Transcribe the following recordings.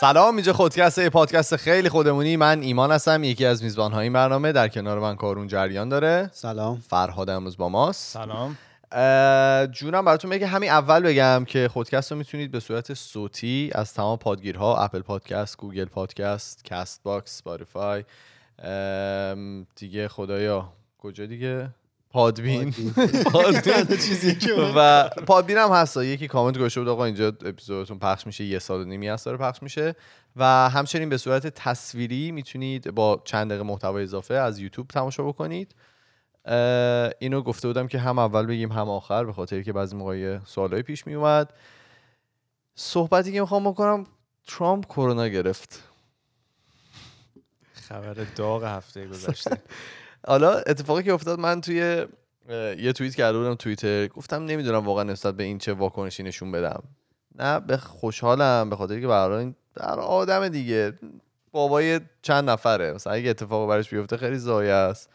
سلام اینجا خودکست پادکست خیلی خودمونی. من ایمان هستم یکی از میزبان های این برنامه. در کنار من کارون جریان داره. سلام. فرهاد امروز با ماست. سلام. جونم براتون بگه همین اول بگم که خودکست رو می‌تونید به صورت صوتی از تمام پادگیرها Apple Podcast Google Podcast Castbox Spotify ام، دیگه خدایا کجا دیگه؟ Podbean. Podbean. چیزی که و Podbean هم هست. یکی کامنت گذاشته بود آقا اینجا اپیزودتون پخش میشه یه سال و نیمی هست داره پخش میشه. و همچنین به صورت تصویری می‌تونید با چند دقیقه محتوای اضافه از یوتیوب تماشا بکنید. اینو گفته بودم که هم اول بگیم هم آخر به خاطر که بعضی موقع سوالای پیش میومد. صحبتی که می‌خوام بکنم ترامپ کرونا گرفت. خبر داغ هفته گذشته. حالا اتفاقی که افتاد من توی یه توییت کرده بودم توییتر گفتم نمی‌دونم واقعا نسبت به این چه واکنشی نشون بدم. نه به خوشحالم به خاطر که برای در آدم دیگه. بابای چند نفره مثلا اگه اتفاق براش بیفته خیلی زایه است.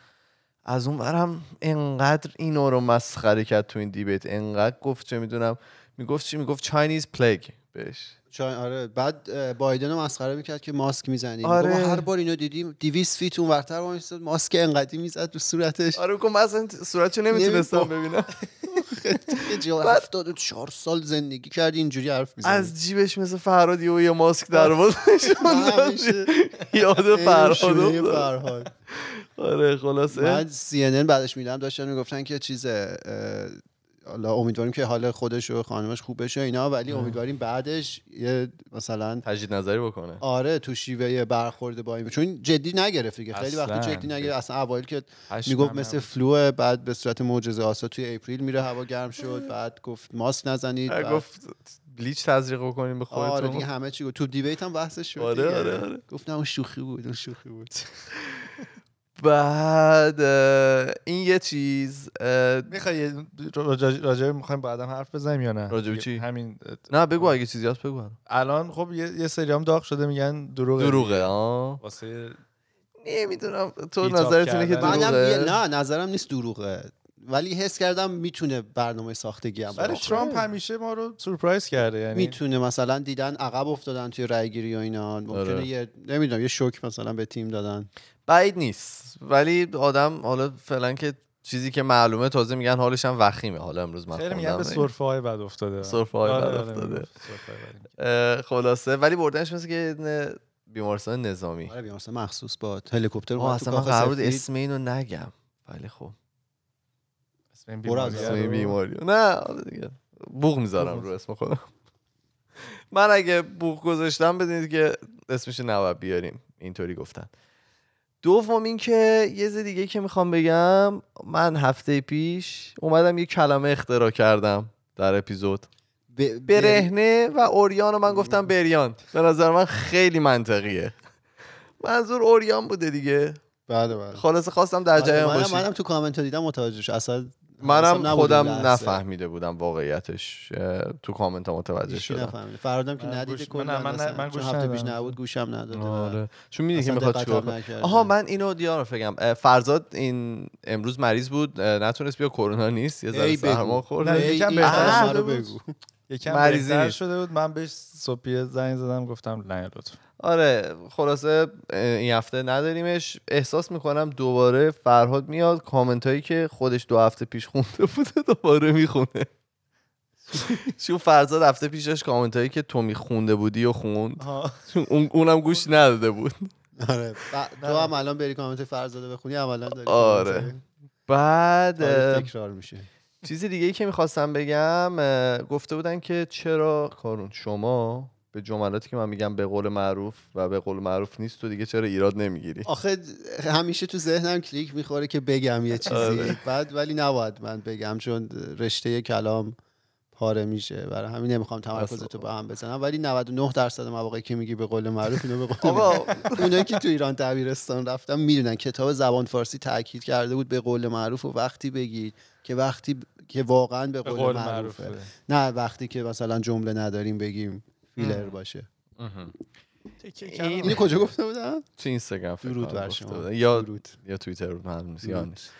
از اون برم انقدر اینو رو مسخره کرد تو این دیبیت انقدر گفت چه می‌دونم می‌گفت چی؟ می‌گفت چاینیز پلگ بهش. چای آره. بعد بایدن رو مسخره می‌کرد که ماسک می‌زنیم آره. آره. هر بار اینو دیدیم 200 فیت اون ورتر وایساد ماسک انقدی می‌زد تو صورتش. آره من اصلا صورتشو نمی‌تونستم نمی- ببینم جیل 74 سال زندگی کردی اینجوری حرف می‌زنی. از جیبش مثل فرهادی و یه ماسک در آورد. یاد فرهاد آره خلاصه. بعد سی بعدش میدم داشتن می‌گفتن که چیز حالا امیدواریم که حال خودش و خانمش خوب بشه اینا ولی امیدواریم بعدش یه مثلا تجدید نظری بکنه آره تو شیوه برخورد با این چون جدی نگرفت دیگه خیلی وقتی اصلاً. جدی نگرفت اصلا اوایل که می‌گفت مثل. flu بعد به صورت معجزه آسا توی April میره هوا گرم شد بعد گفت ماسک نزنید بعد گفت bleach تزریق بکنیم به آره خودتون دیگه همه چی گفت تو debate هم بحثش شد آره،. آره، آره. گفت نه اون شوخی بود اون شوخی بود بعد این یه چیز می‌خوای راجع می‌خوایم بعدم حرف بزنیم یا نه؟ راجع به چی؟ همین نه بگو اگه چیزی هست بگو. الان خب یه, یه سری هم داغ شده میگن دروغه. دروغه آه. واسه نمی‌دونم تو نظرت اینه که دروغه؟ نه نظرم نیست دروغه. ولی حس کردم می‌تونه برنامه ساختگی هم ولی باشه. ترامپ همیشه ما رو سورپرایز کرده یعنی می‌تونه مثلا دیدن عقب افتادن توی رای گیری و اینا. ممکنه آره. یه نمی‌دونم یه شوک مثلا به تیم دادن. بعید نیست. ولی آدم حالا فعلا که چیزی که معلومه تازه میگن حالش هم وخیمه. حالا امروز من خیلی میگن به. سرفه های بد افتاده. سرفه‌های آره، بد آره، افتاده. سرفه‌های بد. اه، خلاصه. ولی بردنش مثل که بیمارستان نظامی. آره بیمارستان مخصوص با هلیکوپتر اصلا من قرار بود. اسم اینو نگم. ولی خب. اسم این بیماری اسم این رو- بیماری. نه دیگه. بوق می‌ذارم رو اسم خودم. من اگه بوق گذاشتم بدونید که اسمش نباید بیاریم. اینطوری گفتن. دوم این که یه چیز دیگه که می‌خوام بگم من هفته پیش اومدم یه کلمه اختراع کردم در اپیزود. ب- برهنه و اوریان رو من گفتم بریان. به نظر من خیلی منطقیه. منظور اوریان بوده دیگه. بله بله. خلاصه خواستم در جریان منم, باشید منم تو کامنت دیدم متوجه شد. اصلا منم خودم. نفهمیده بودم واقعیتش تو کامنت ها متوجه شدم. نفهمیده. فرادم که ندیده کلا من- من- گوش هفته پیش. نبود گوشم نداده. آره. چون می‌دونی که می‌خواد چیکار. آها من اینو دیار بگم فرزاد این امروز مریض بود. نتونست بیا کرونا نیست. یه ذره بگو. سرما نه، خورده یکم بهتر کلمه شده رو بود. بگو. یکم مریضی بهتر. شده بود. من بهش صبحیه زنگ زدم گفتم نه لطفا. آره خلاصه این هفته نداریمش. احساس می‌کنم دوباره فرهاد میاد. کامنت هایی که خودش دو هفته پیش خونده بوده دوباره می‌خونه. چون فرزاد هفته پیشش کامنت هایی که تو میخونده بودی و خوند. اونم گوش نداده بود. آره. تو هم الان بری کامنت فرزاده بخونی عملا داری آره. بعد تکرار میشه. چیز دیگه ای که می‌خواستم بگم گفته بودن که چرا کارون شما به جملاتی که من میگم به قول معروف و به قول معروف نیست تو دیگه چرا ایراد نمی‌گیری آخه همیشه تو ذهنم کلیک می‌خوره که بگم یه چیزی آره. بعد ولی نباید من بگم چون رشته کلام پاره میشه. برای همین نمی‌خوام تمرکز تو با هم بزنم. ولی 99 درصد مواقعی که میگی به قول معروف اینو به قول آقا. اونایی که تو ایران دبیرستان رفتن می‌دونن. کتاب زبان فارسی تاکید کرده بود به قول معروف و وقتی بگید که وقتی ب- که واقعا به به قول, قول معروفه. معروفه. نه وقتی که مثلا جمله نداریم بگیم فیلر باشه. اینو کجا گفته بودن تو اینستاگرام درود بر شما. یا درود. یا توییتر معلوم نیست.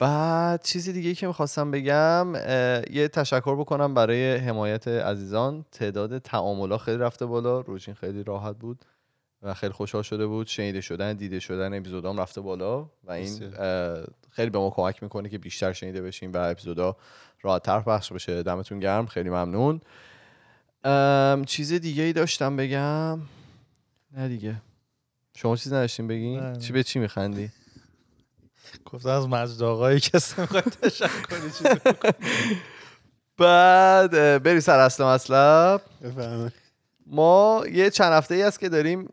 بعد چیزی دیگه که می‌خواستم بگم یه تشکر بکنم برای حمایت عزیزان. تعداد تعاملا خیلی رفته بالا. روشین خیلی راحت بود و خیلی خوشحال شده بود. شنیده شدن دیده شدن اپیزودام رفته بالا و این خیلی به ما کمک می‌کنه که بیشتر شنیده بشیم و اپیزودا راحت تر پخش بشه. دمتون گرم. خیلی ممنون. چیز دیگه ای داشتم بگم؟ نه دیگه. شما چیز نداشتین بگین. چی به چی میخندی؟ گفتم از مجد آقایی کسی می‌خواد تشکری چیزی. بعد اه، بریم سر اصل مطلب. ما یه چند هفته ای است که داریم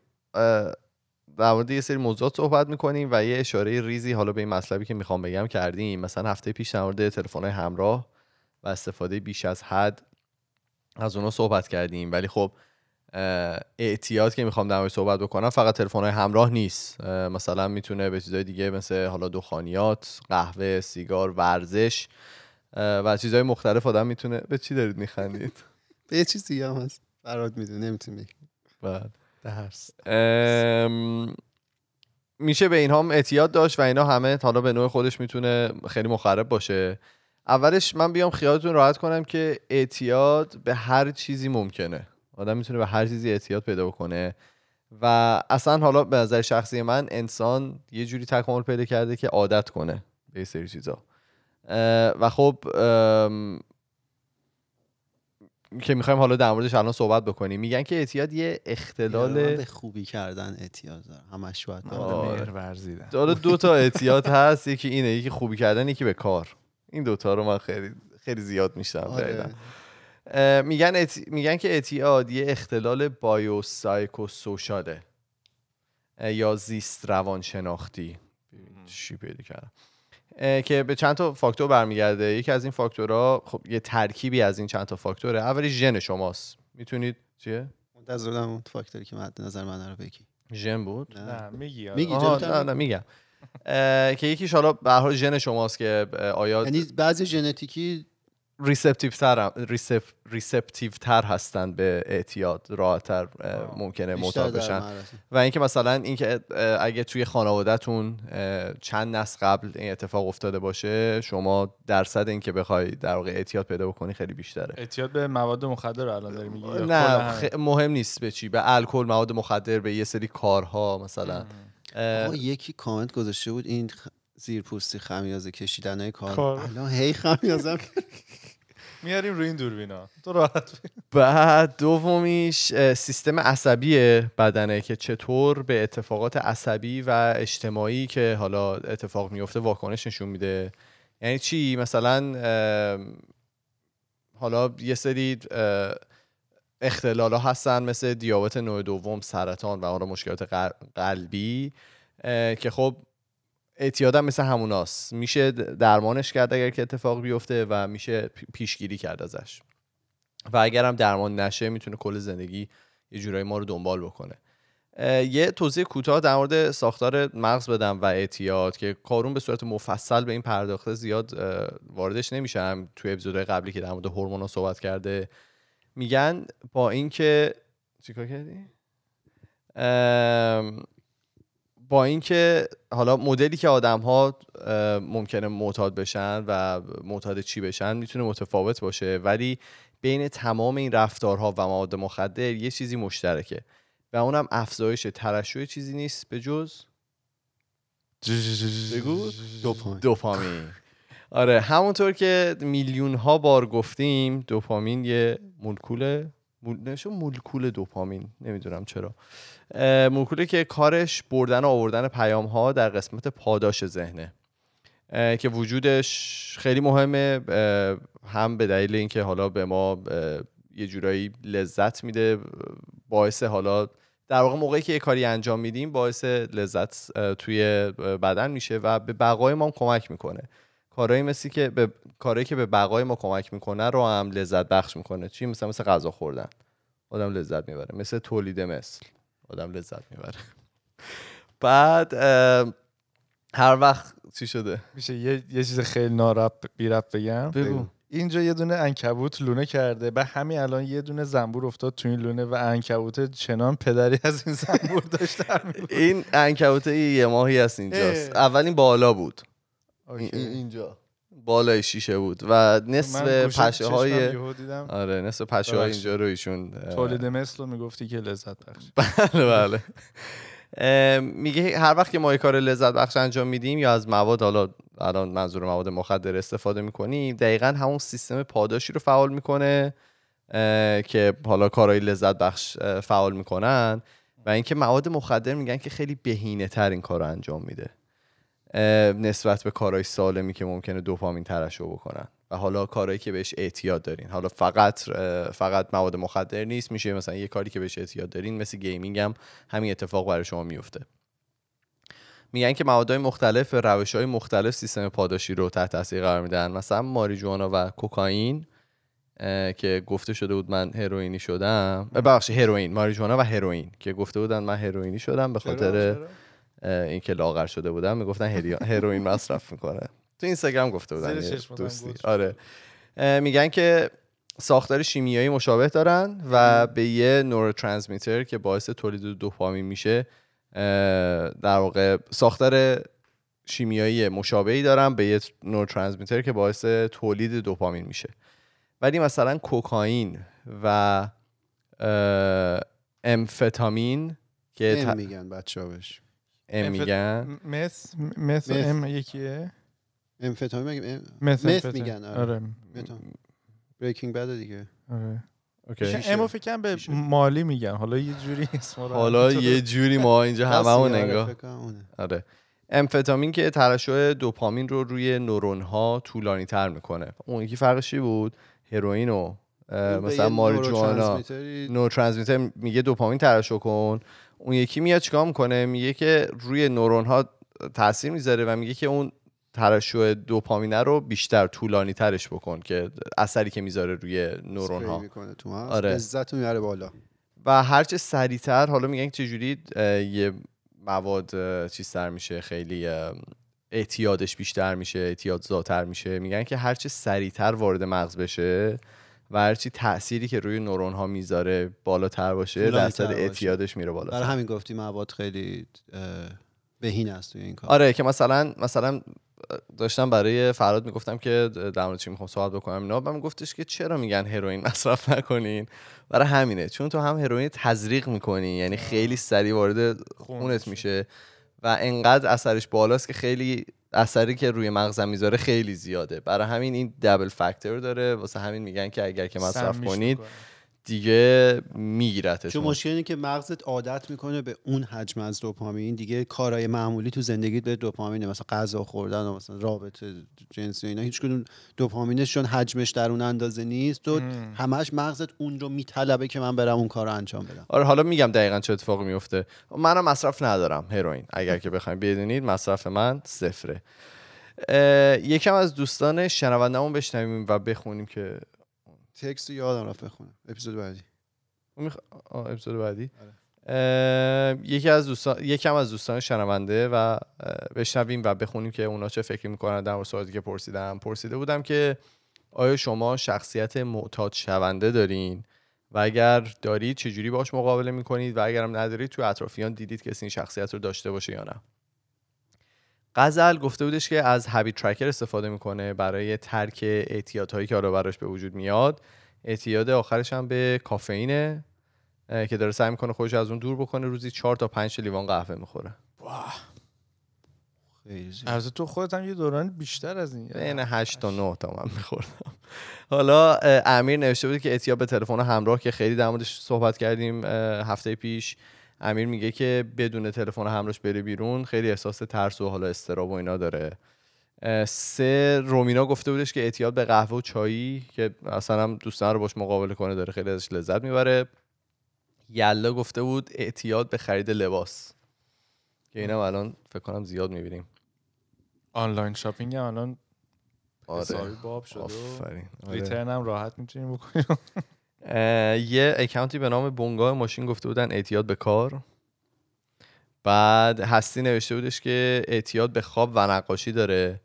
در مورد یه سری موضوعات صحبت می‌کنیم و یه اشاره ریزی حالا به این مطلبی که می‌خوام بگم کردیم. مثلا هفته پیش در مورد تلفن همراه و استفاده بیش از حد از اونا صحبت کردیم. ولی خب اعتیاد که می‌خوام در صحبت بکنم فقط تلفن همراه نیست. مثلا می‌تونه به چیزهای دیگه مثل حالا دخانیات قهوه سیگار ورزش و چیزهای مختلف آدم می‌تونه به چی دارید میخندید؟ به یه چیز دیگه هم هست. برات می‌دونه نمی‌تونی درس ام، میشه به اینها هم اعتیاد داشت و اینا همه حالا به نوع خودش می‌تونه خیلی مخرب باشه. اولش من بیام خیالتون راحت کنم که اعتیاد به هر چیزی ممکنه. آدم می‌تونه به هر چیزی اعتیاد پیدا بکنه. و اصلا حالا به نظر شخصی من انسان یه جوری تکامل پیدا کرده که عادت کنه به یه سری چیزا. و خب که می‌خوایم حالا در موردش الان صحبت بکنیم. میگن که اعتیاد یه اختلال به خوبی کردن اعتیاد دارم همش باید. آدم مهر ورزیدم. حالا دو تا اعتیاد هست. یکی اینه یکی خوبی کردن یکی به کار. این دوتا رو من خیلی خیلی زیاد میشتم آره. میگن اعتی- میگن که اعتیاد یه اختلال بایوسایکوسوشاله. یا زیست روانشناختی. چی پیدا کردم. که به چند تا فاکتور برمیگرده. یکی از این فاکتورها خب یه ترکیبی از این چند تا فاکتوره. اولی ژن شماست. می‌تونید چیه؟ منتظر بودم اون فاکتوری که مد نظر من رو بگی. ژن بود؟ نه. میگی. میگی نه نه میگم. که یکیش حالا به هر حال ژن شماست که آیا یعنی بعضی ژنتیکی receptive تر receptive تر هستن به اعتیاد راحتتر. ممکنه معتاد بشن. و اینکه مثلا اینکه اگه توی خانوادهتون چند نسل قبل این اتفاق افتاده باشه شما درصد اینکه بخوای در واقع اعتیاد پیدا بکنی خیلی بیشتره اعتیاد به مواد مخدر الان داری میگی نه؟ خ- مهم نیست به چی به الکل مواد مخدر به یه سری کارها مثلا اه، یکی کامنت گذاشته بود این خ... زیرپوستی خمیازه کشیدن های کار کار. الان هی خمیازم میاریم روی این دوربینا. تو راحت. بعد دومیش سیستم عصبی بدنه که چطور به اتفاقات عصبی و اجتماعی که حالا اتفاق میفته واکنش نشون میده. یعنی چی؟ مثلا حالا یه سری اختلال ها هستن مثل دیابت نوع دوم سرطان و حالا مشکلات قل- قلبی که خب اعتیاد هم مثل هموناست. میشه درمانش کرد اگر که اتفاق بیفته و میشه پی- پیشگیری کرد ازش. و اگر هم درمان نشه می‌تونه کل زندگی یه جورایی ما رو دنبال بکنه. یه توضیح کوتاه در مورد ساختار مغز بدم و اعتیاد که کارون به صورت مفصل به این پرداخته زیاد واردش نمیشم توی اپیزودهای قبلی که در مورد هورمونا صحبت کرده میگن با اینکه چیکار کردی؟ با اینکه حالا مدلی که آدم ها ممکنه معتاد بشن و معتاد چی بشن می‌تونه متفاوت باشه ولی بین تمام این رفتارها و مواد مخدر یه چیزی مشترکه و اونم افزایش ترشح چیزی نیست به جز؟ بگو. دوپامین. دوپامین. آره همونطور که میلیون ها بار گفتیم دوپامین یه مولکوله. نمیشه مولکول دوپامین نمی‌دونم چرا. اه، مولکوله که کارش بردن و آوردن پیام ها در قسمت پاداش ذهنه. که وجودش خیلی مهمه هم به دلیل اینکه حالا به ما یه جورایی لذت میده باعث حالا در واقع موقعی که یه کاری انجام میدیم باعث لذت توی بدن میشه و به بقای ما کمک می‌کنه. کارهایی مثل که به کارهایی که به بقای ما کمک می‌کنه رو هم لذت بخش می‌کنه. چی؟ مثلا مثل غذا خوردن. آدم لذت می‌بره. مثل تولید مثل. آدم لذت می‌بره. بعد هر وقت چی شده؟ میشه یه, یه چیز خیلی نارپ بیرپ بگم؟ بگو. اینجا یه دونه انکبوت لونه کرده. به همین الان یه دونه زنبور افتاد تو این لونه و انکبوت چنان پدری از این زنبور داشت. این انکبوت یه ماهی هست اینجاست. اه. اول این بالا بود. اینجا. بالای شیشه بود و نصف پشه های آره نصف پشه های. اینجا رو ایشون تولید مثل رو می‌گفتی که لذت بخش بله بله. میگه هر وقت که ما کار لذت بخش انجام میدیم یا از مواد حالا الان منظور مواد مخدر استفاده می‌کنیم دقیقا همون سیستم پاداشی رو فعال می‌کنه که حالا کارهای لذت بخش فعال می‌کنن. و اینکه مواد مخدر میگن که خیلی بهینه تر این کار رو انجام میده. نسبت به کارهای سالمی که ممکنه دوپامین ترشح بکنن. و حالا کارهایی که بهش اعتیاد دارین. حالا فقط فقط مواد مخدر نیست میشه مثلا یه کاری که بهش اعتیاد دارین مثل gaming هم همین اتفاق برای شما میفته. میگن که موادهای مختلف روش های مختلف سیستم پاداشی رو تحت تاثیر قرار میدن. مثلا ماریجوانا و کوکائین که گفته شده بود من هروئینی شدم. ببخشید هروئین. ماریجوانا و هروئین که گفته بودن من هروئینی شدم به خاطر اینکه لاغر شده بودم می‌گفتن هروئین مصرف می‌کنه. تو اینستاگرام گفته بودن دوستی. آره. میگن که ساختار شیمیایی مشابه دارن و به یه نوروترانسمیتر که باعث تولید دوپامین میشه در واقع ساختار شیمیایی مشابهی دارن به یه نوروترانسمیتر که باعث تولید دوپامین میشه. ولی مثلا کوکائین و امفتامین که ام میگن بچه ام میگن. مس مس. ام یکیه؟ امفتامین ام... مس مس امفتامین. میگن، آره. آره. بریکینگ بد دیگه. آره. اوکی. امو فکر کنم به. مالی میگن. حالا یه جوری اسم حالا یه جوری ما اینجا هممون آره، اونه. آره. امفتامین که ترشح دوپامین رو روی نورون ها طولانی تر می‌کنه. اون یکی فرقش چی بود؟ هروئین و مثلا ماریجوانا. نوروترانسمیتری- نوروترانسمیتر میگه دوپامین ترشح کن. اون یکی میاد چیکار می‌کنه؟ میگه که روی نورون ها تاثیر می‌ذاره و میگه که اون ترشح دوپامینه رو بیشتر طولانی ترش بکن که اثری که می‌ذاره روی نورون ها تو آره. لذت رو میاره بالا. و هرچه سریعتر حالا میگن که چجوری یه مواد اه، چیزتر میشه خیلی اعتیادش بیشتر میشه اعتیاد زاتر میشه. میگن که هرچه سریعتر وارد مغز بشه و هرچی تأثیری که روی نورون ها می‌ذاره بالاتر باشه درصد. اعتیادش میره برای بالا همین گفتی مواد خیلی بهین است توی این کار. آره که مثلا مثلا داشتم برای فراد می‌گفتم که در مورد چی می‌خوام صحبت بکنم اینا و میگفتش که چرا میگن هروئین مصرف نکنین؟ برای همینه چون تو هم هروئین تزریق می‌کنی یعنی خیلی سریع وارد خونت میشه و انقدر اثرش بالاست که خیلی اثری که روی مغزم می‌ذاره خیلی زیاده برای همین این دبل فاکتور داره واسه همین میگن که اگر که مصرف کنید می‌کنه. دیگه چون میگیرتتون مشکل اینه که مغزت عادت می‌کنه به اون حجم از دوپامین. دیگه کارهای معمولی تو زندگیت به دوپامینه. مثلا غذا خوردن و مثلا رابطه جنسی و اینا هیچ کدوم دوپامینش چون حجمش در اون اندازه نیست تو. همش مغزت اون رو میطلبه که من برم اون کار رو انجام بدم. آره حالا میگم دقیقا چه اتفاقی میفته منم مصرف ندارم هروئین. اگر که بخوایم بدونید مصرف من صفره. یکم از دوستان شنوندهمون بشنویم و بخونیم که تکست رو یادم رفت بخونم. اپیزود بعدی. میخ... آه، اپیزود بعدی. آره. یکی از دوستان یکم از دوستان شنونده و بشنویم و بخونیم که اونا چه فکری می‌کنن. در مورد سوالی که پرسیدم پرسیده بودم که آیا شما شخصیت معتاد شونده دارین؟ و اگر دارید چجوری باش مقابله می‌کنید؟ و اگرم ندارید تو اطرافیان دیدید کسی این شخصیت رو داشته باشه یا نه؟ غزل گفته بودش که از هابیت ترکر استفاده می‌کنه برای ترک اعتیادهایی که حالا براش به وجود میاد. اعتیاد آخرش هم به کافئینه که داره سعی می‌کنه خودش از اون دور بکنه. روزی چهار تا پنج لیوان قهوه می‌خوره. البته تو خودت هم یه دوران بیشتر از این. بین 8 تا 9 تا من میخوردم. حالا امیر نوشته بود که اعتیاد به تلفن همراه که خیلی در موردش صحبت کردیم هفته پیش. امیر میگه که بدون تلفن همراهش بره بیرون خیلی احساس ترس و حالا استراب و اینا داره. سه رومینا گفته بودش که اعتیاد به قهوه و چایی که اصلا هم دوست نداره باش مقابله کنه داره خیلی ازش لذت می‌بره. یلا گفته بود اعتیاد به خرید لباس. که اینم الان فکر کنم زیاد می‌بینیم. online shopping هم الان آره. باب شده آفرین. آره. return هم راحت می‌تونیم بکنیم. یه اکانتی به نام بونگاه ماشین گفته بودن اعتیاد به کار. بعد هستی نوشته بودش که اعتیاد به خواب و نقاشی داره.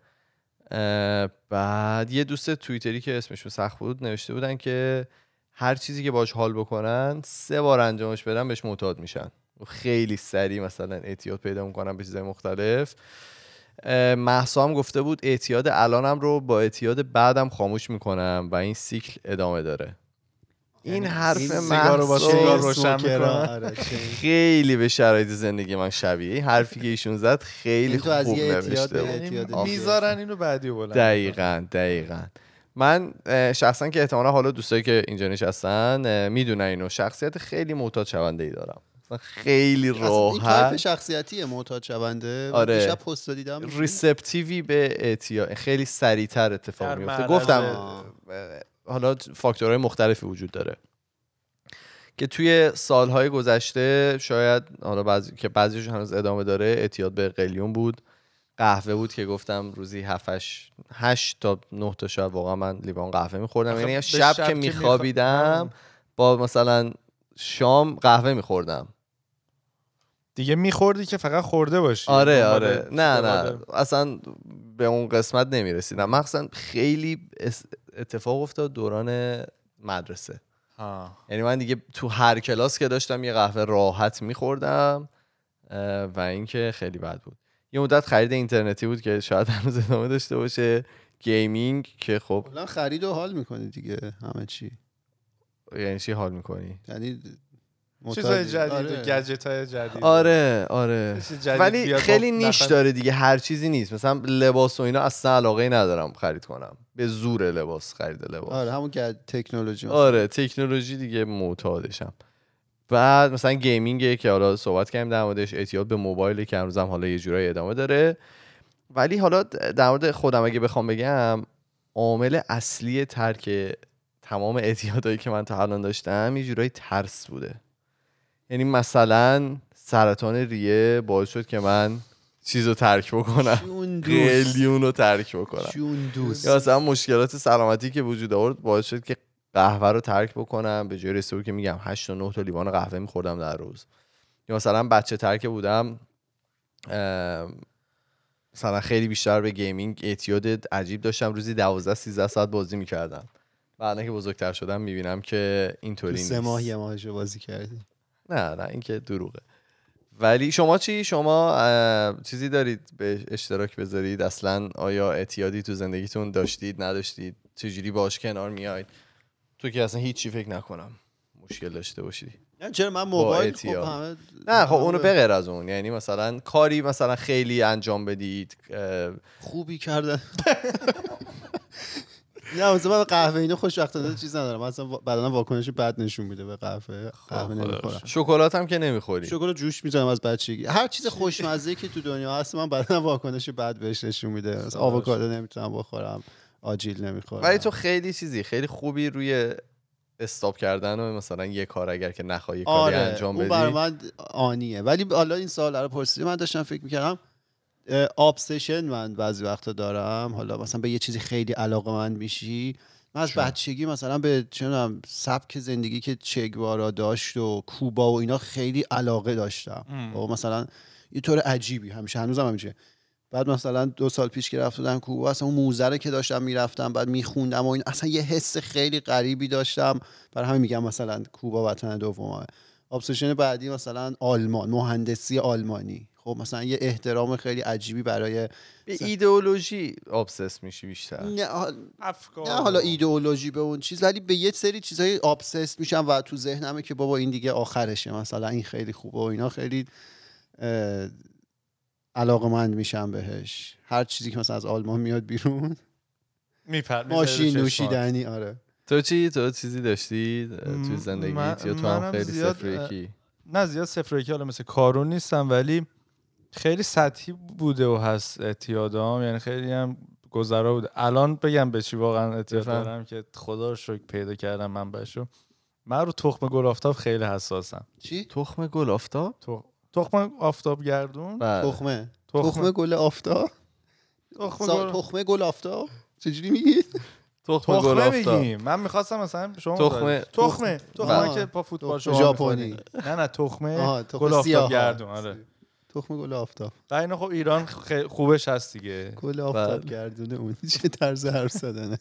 بعد یه دوست توییتری که اسمشون سخت بود نوشته بودن که هر چیزی که باش حال بکنن سه بار انجامش بدن بهش معتاد میشن. خیلی سریع مثلا اعتیاد پیدا می‌کنن به چیزهای مختلف. اه، مهسا هم گفته بود اعتیاد الانم رو با اعتیاد بعدم خاموش می‌کنم و این سیکل ادامه داره. این حرف این سیگار رو با مهسا سیگار روشن اسموکرها، می‌کنن. آره، چه- خیلی. به شرایط زندگی من شبیه. این حرفی که ایشون زد خیلی این تو از خوب یه اعتیاد نوشته به بود یعنی. می‌ذارن اینو بعدی بلند دقیقا دقیقا. من شخصا که احتمالا حالا دوستایی که اینجا نشستن می‌دونن اینو. شخصیت خیلی معتاد شونده ای دارم. خیلی اصلا این تایپ راحت شخصیتیه معتاد شونده. من آره. دیشب پست دیدم. receptive ی به اعتیاد. خیلی سریعتر اتفاق میفته گفتم حالا فاکتورهای مختلفی وجود داره. که توی سالهای گذشته شاید حالا بعضی که بعضیش هنوز ادامه داره اعتیاد به قلیون بود. قهوه بود که گفتم روزی 7 8 تا 9 تا شاید واقعا من لیوان قهوه میخوردم. یعنی شب, شب که میخوابیدم می‌خوا- با مثلا شام قهوه میخوردم. دیگه میخوردی که فقط خورده باشی. آره آره. نه نه. اصلا به اون قسمت نمی‌رسیدم مخصوصا خیلی اتفاق افتاد دوران مدرسه. ها. یعنی من دیگه تو هر کلاس که داشتم یه قهوه راحت میخوردم و اینکه خیلی بد بود. یه مدت خرید اینترنتی بود که شاید هنوز ادامه داشته باشه. gaming که خب کلا خرید و حال می‌کنی دیگه همه چی. یعنی چی حال می‌کنی؟ یعنی چیزای جدید و آره. گجت های جدید. آره آره. جدید ولی خیلی niche داره دیگه هر چیزی نیست. مثلا لباس و اینا اصلا علاقه ندارم خرید کنم. به زور لباس خرید لباس. آره همون که تکنولوژی مثلا. آره تکنولوژی دیگه معتادشم. بعد مثلا گیمینگه که حالا صحبت کردیم در موردش اعتیاد به موبایل که امروز هم حالا یه جورایی ادامه داره. ولی حالا در مورد خودم اگه بخوام بگم عامل اصلی ترک تمام اعتیادهایی که من تا الان داشتم یه جورایی ترس بوده. یعنی مثلا سرطان ریه باعث شد که من چیز رو ترک بکنم. قلیون رو ترک بکنم. دوست. یا مثلا مشکلات سلامتی که وجود آورد باعث شد که قهوه رو ترک بکنم. به جایی رسید که میگم 8 تا 9 تا لیوان قهوه میخوردم در روز. یا مثلا بچه تر که بودم مثلا خیلی بیشتر به gaming اعتیاد عجیب داشتم. روزی 12 13 ساعت بازی می‌کردم. بعد که بزرگتر شدم می‌بینم که اینطوری سه نیست. ماه یه ماهشو بازی کردی. نه نه این که دروغه. ولی شما چی؟ شما چیزی دارید به اشتراک بذارید؟ اصلا آیا اعتیادی تو زندگیتون داشتید نداشتید؟ چجوری باش کنار میاید؟ تو که اصلا هیچی فکر نکنم مشکل داشته باشی. نه چرا من موبایل خب. همه نه خب اونو بغیر از اون. یعنی مثلا کاری مثلا خیلی انجام بدید خوبی کردن. نه مثلا من قهوه اینو خوشبختانه چیز ندارم. مثلا بعدا واکنش بد نشون میده به قهوه. قهوه نمی‌خورم. شکلات هم که نمی‌خوری. شکلات جوش می‌زنم از بچگی. هر چیز خوشمزه که تو دنیا هست من بعدا واکنش بد بهش نشون میده. مثلا آووکادو نمی‌تونم بخورم آجیل نمی‌خورم. ولی تو خیلی چیزی خیلی خوبی روی استاپ کردن و مثلا یه کار اگر که کاری آره انجام اون بدی. برای من آنیه. ولی حالا این سال رو پرسیدی من داشتم فکر می‌کردم آبسشن من بعضی وقتا دارم. حالا مثلا به یه چیزی خیلی علاقه من میشی. من از بچگی مثلا به می‌دونم سبک زندگی که چگوارا داشت و کوبا و اینا خیلی علاقه داشتم. و مثلا یه طور عجیبی. همیشه هنوزم همیشه بعد مثلا دو سال پیش که رفت بودم کوبا اصلا اون موزه که داشتم می‌رفتم بعد میخوندم و این اصلا یه حس خیلی غریبی داشتم. برای همین میگم مثلا کوبا وطن دومه. ابسشن بعدی مثلا آلمان مهندسی آلمانی. خب مثلا یه احترام خیلی عجیبی برای به ایدئولوژی آبسس میشی بیشتر. نه, حال- افکار. نه حالا ایدئولوژی به اون چیز ولی به یه سری چیزای آبسست میشم و تو ذهنمه که بابا این دیگه آخرشه مثلا این خیلی خوبه و اینا خیلی علاقه مند میشم بهش. هر چیزی که مثلا از آلمان میاد بیرون میپر ماشین نوشیدنی آره. تو چی؟ تو چیزی داشتی؟ اه، توی زندگیت یا تو هم خیلی زیاد، صفر یکی؟ نه زیاد صفر و یکی حالا مثل کارون نیستم ولی خیلی سطحی بوده و هست اعتیادام یعنی خیلی هم گذرا بوده. الان بگم به چی واقعا اعتیاد. دارم که خدا رو شکر پیدا کردم من بشو من رو تخم گل آفتاب خیلی حساسم. چی؟ تخم گل آفتاب؟ تخ- تخم آفتاب گردون. بله. تخمه. تخمه. گل آفتاب؟ گل تخمه گل آفتاب؟ چجوری میگی؟ تخم گل تخمه آفتاب. میگیم من می‌خواستم مثلا شما تخمه- تخمه. تخمه. تخمه که با فوتبال شما ژاپنی. نه نه تخمه گل آفتاب. گردون آره. تخمه گل آفتاب. و اینا خب ایران خوبش هست دیگه. گل آفتاب. گردونه اون چه طرز حرف زدنه.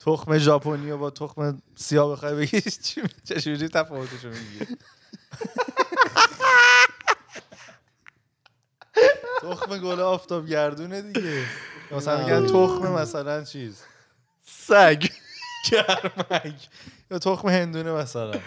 تخم ژاپنی و با تخم سیاه بخوای بگی چی چجوری تفاوتشو میگی؟ تخم گل آفتاب گردونه دیگه. مثلا میگن تخم مثلا چیز؟ سگ. گرمک. یا تخم هندونه مثلا.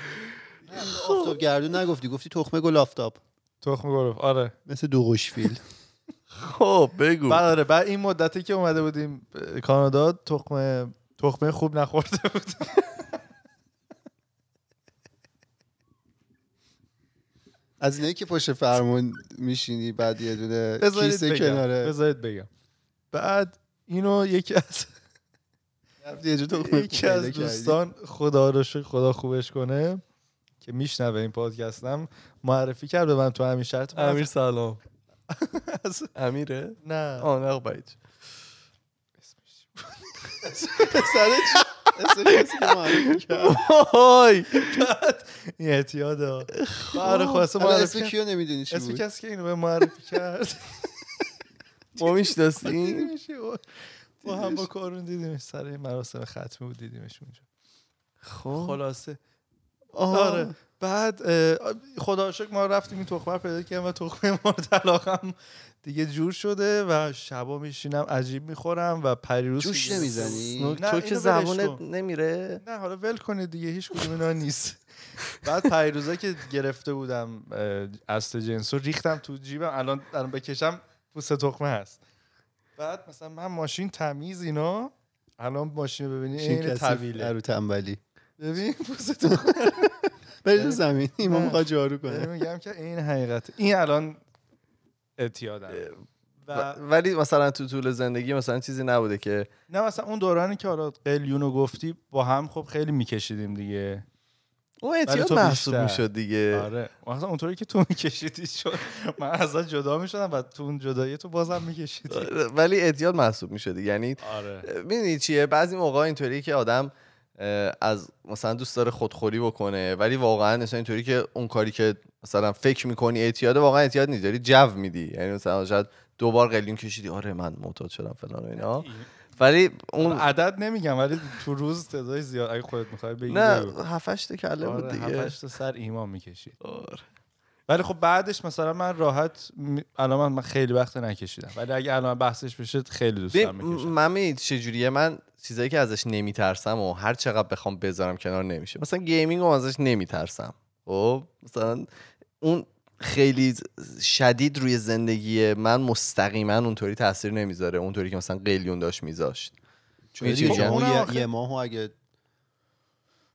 آفتاب گردون نگفتی گفتی تخمه گل آفتاب. تخم گل آره. مثل دو قوشفیل خب بگو. بعد آره. بعد این مدتی که اومده بودیم کانادا تخم تخمه خوب نخورده بود. از اینایی که پشت فرمون میشینی بعد یه دونه کیسه بگم. کناره. بذارید بگم. بعد اینو یکی از یکی از. دوستان خدا رو خدا خوبش کنه. که میشنوه این پادکستم معرفی کرد به من تو همین شرط. امیر سلام. امیره؟ نه. آه نه باید؟ اسم. وای. این اعتیاده. آره خواسته الان معرفی اسم کرد. کیو نمی‌دونی چی اسم بود؟ کسی که اینو به معرفی کرد. ما می‌شناسیم. با هم با کارون دیدیمش. سر مراسم ختمی بود دیدیمش اونجا. خب. خلاصه. آره. بعد اه، خدا شکر ما رفتیم این تخمه پیدا کردیم و تخمه مورد علاقم دیگه جور شده و شبا میشینم عجیب می‌خورم و پریروز جوش نمی‌زنی؟ تو که زبونت. نمیره؟ نه حالا ول کنید دیگه هیچ کدوم اینا نیست. بعد پریروزا که گرفته بودم اه، اصل جنس رو ریختم تو جیبم الان الان بکشم پوست تخمه هست. بعد مثلا من ماشین تمیز اینا الان ماشین ببینی این طویله رو تنبلی ببین پوست تخمه برید زمین. ایمان نه. می‌خواد جارو کنه. میگم که این حقیقت. این الان اعتیادم و- ولی مثلا تو طول زندگی مثلا چیزی نبوده که نه مثلا اون دورانی که حالا قلیونو گفتی با هم خب خیلی میکشیدیم دیگه. اون اعتیاد محسوب. می‌شد دیگه. آره. مثلا اونطوری که تو میکشیدی شد. من ازت جدا می‌شدم و تو اون جدایی تو بازم میکشیدی. آره، ولی اعتیاد محسوب می‌شد یعنی آره. می‌دونی چیه؟ بعضی موقع اینطوری که آدم از مثلا دوست داره خودخوری بکنه ولی واقعا مثلا اینطوری که اون کاری که مثلا فکر می‌کنی اعتیاده واقعا اعتیاد نیست. داری جو میدی. یعنی مثلا شاید دو بار قلیون کشیدی آره من معتاد شدم فلان و اینا. ولی اون عدد نمیگم ولی تو روز تعداد زیاد اگه خودت می‌خوای بگی نه بگو. هفت هشت کله بود آره دیگه. هفت هشت تا سر ایمان می‌کشید آره. ولی خب بعدش مثلا من راحت الان من- من خیلی وقت نکشیدم. ولی اگه الان بحثش بشه خیلی دوست دارم می‌کشم من چجوریه؟ من چیزایی که ازش نمیترسم و هر چقدر بخوام بذارم کنار نمیشه. مثلا gaming رو ازش نمیترسم. خب مثلا اون خیلی شدید روی زندگی من مستقیما اونطوری تاثیر نمی‌ذاره. اونطوری که مثلا قلیون داشت میذاشت. چون یه, ماهو اگه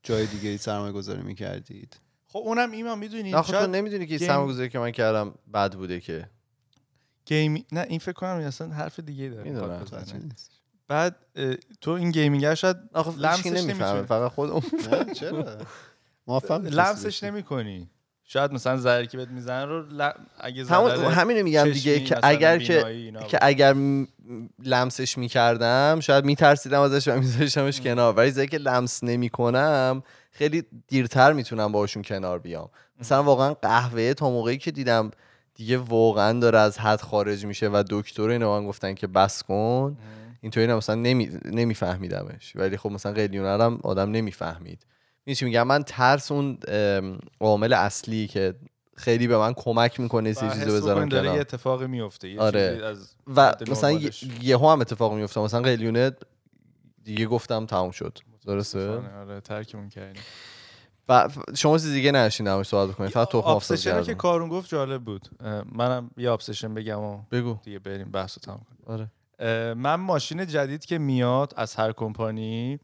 جای دیگه سرمایه گذاری می‌کردید. خب اونم ایمان می‌دونی نه خب تو نمی‌دونی که game- سرمایه‌گذاری که من کردم بد بوده که. گیم نه این فکر کنم اصلا حرف دیگه داره. بعد تو این گیمینگ شاید آخه لمسش لمسش نمی‌فهمه. فقط خودم نه چرا؟ لمسش بشی. نمی کنی شاید مثلا ضرری که بهت می‌زنن رو ل... اگه همینو میگم دیگه که اگر که که. اگر لمسش می‌کردم شاید میترسیدم ازش و میذاشتمش کنار. ولی زایی که لمس نمی‌کنم خیلی دیرتر می‌تونم باشون کنار بیام. مثلا واقعا قهوه تا موقعی که دیدم دیگه واقعا داره از حد خارج میشه و دکتر اینا من گفتن که بس کن. اینطوری نه مثلا نمی... نمیفهمیدمش. ولی خب مثلا قلیونه هم آدم نمی‌فهمید. چی میگم؟ من ترس اون ام، عامل اصلی که خیلی به من کمک می‌کنه چیزی رو بذارم داره کنار. یه اتفاقی میفته یه آره. چیزی از و مثلا یهو هم اتفاق میفته مثلا قلیونه دیگه گفتم تموم شد. درسته؟ آره ترکمون کردیم. و شما چیز دیگه نشین نمایش صحبت بکنید فقط تخم آبسشنی که. کارون گفت جالب بود. منم یه آبسشن بگم و بگو. دیگه بریم بحث رو تمام کنیم. آره. من ماشین جدید که میاد از هر کمپانی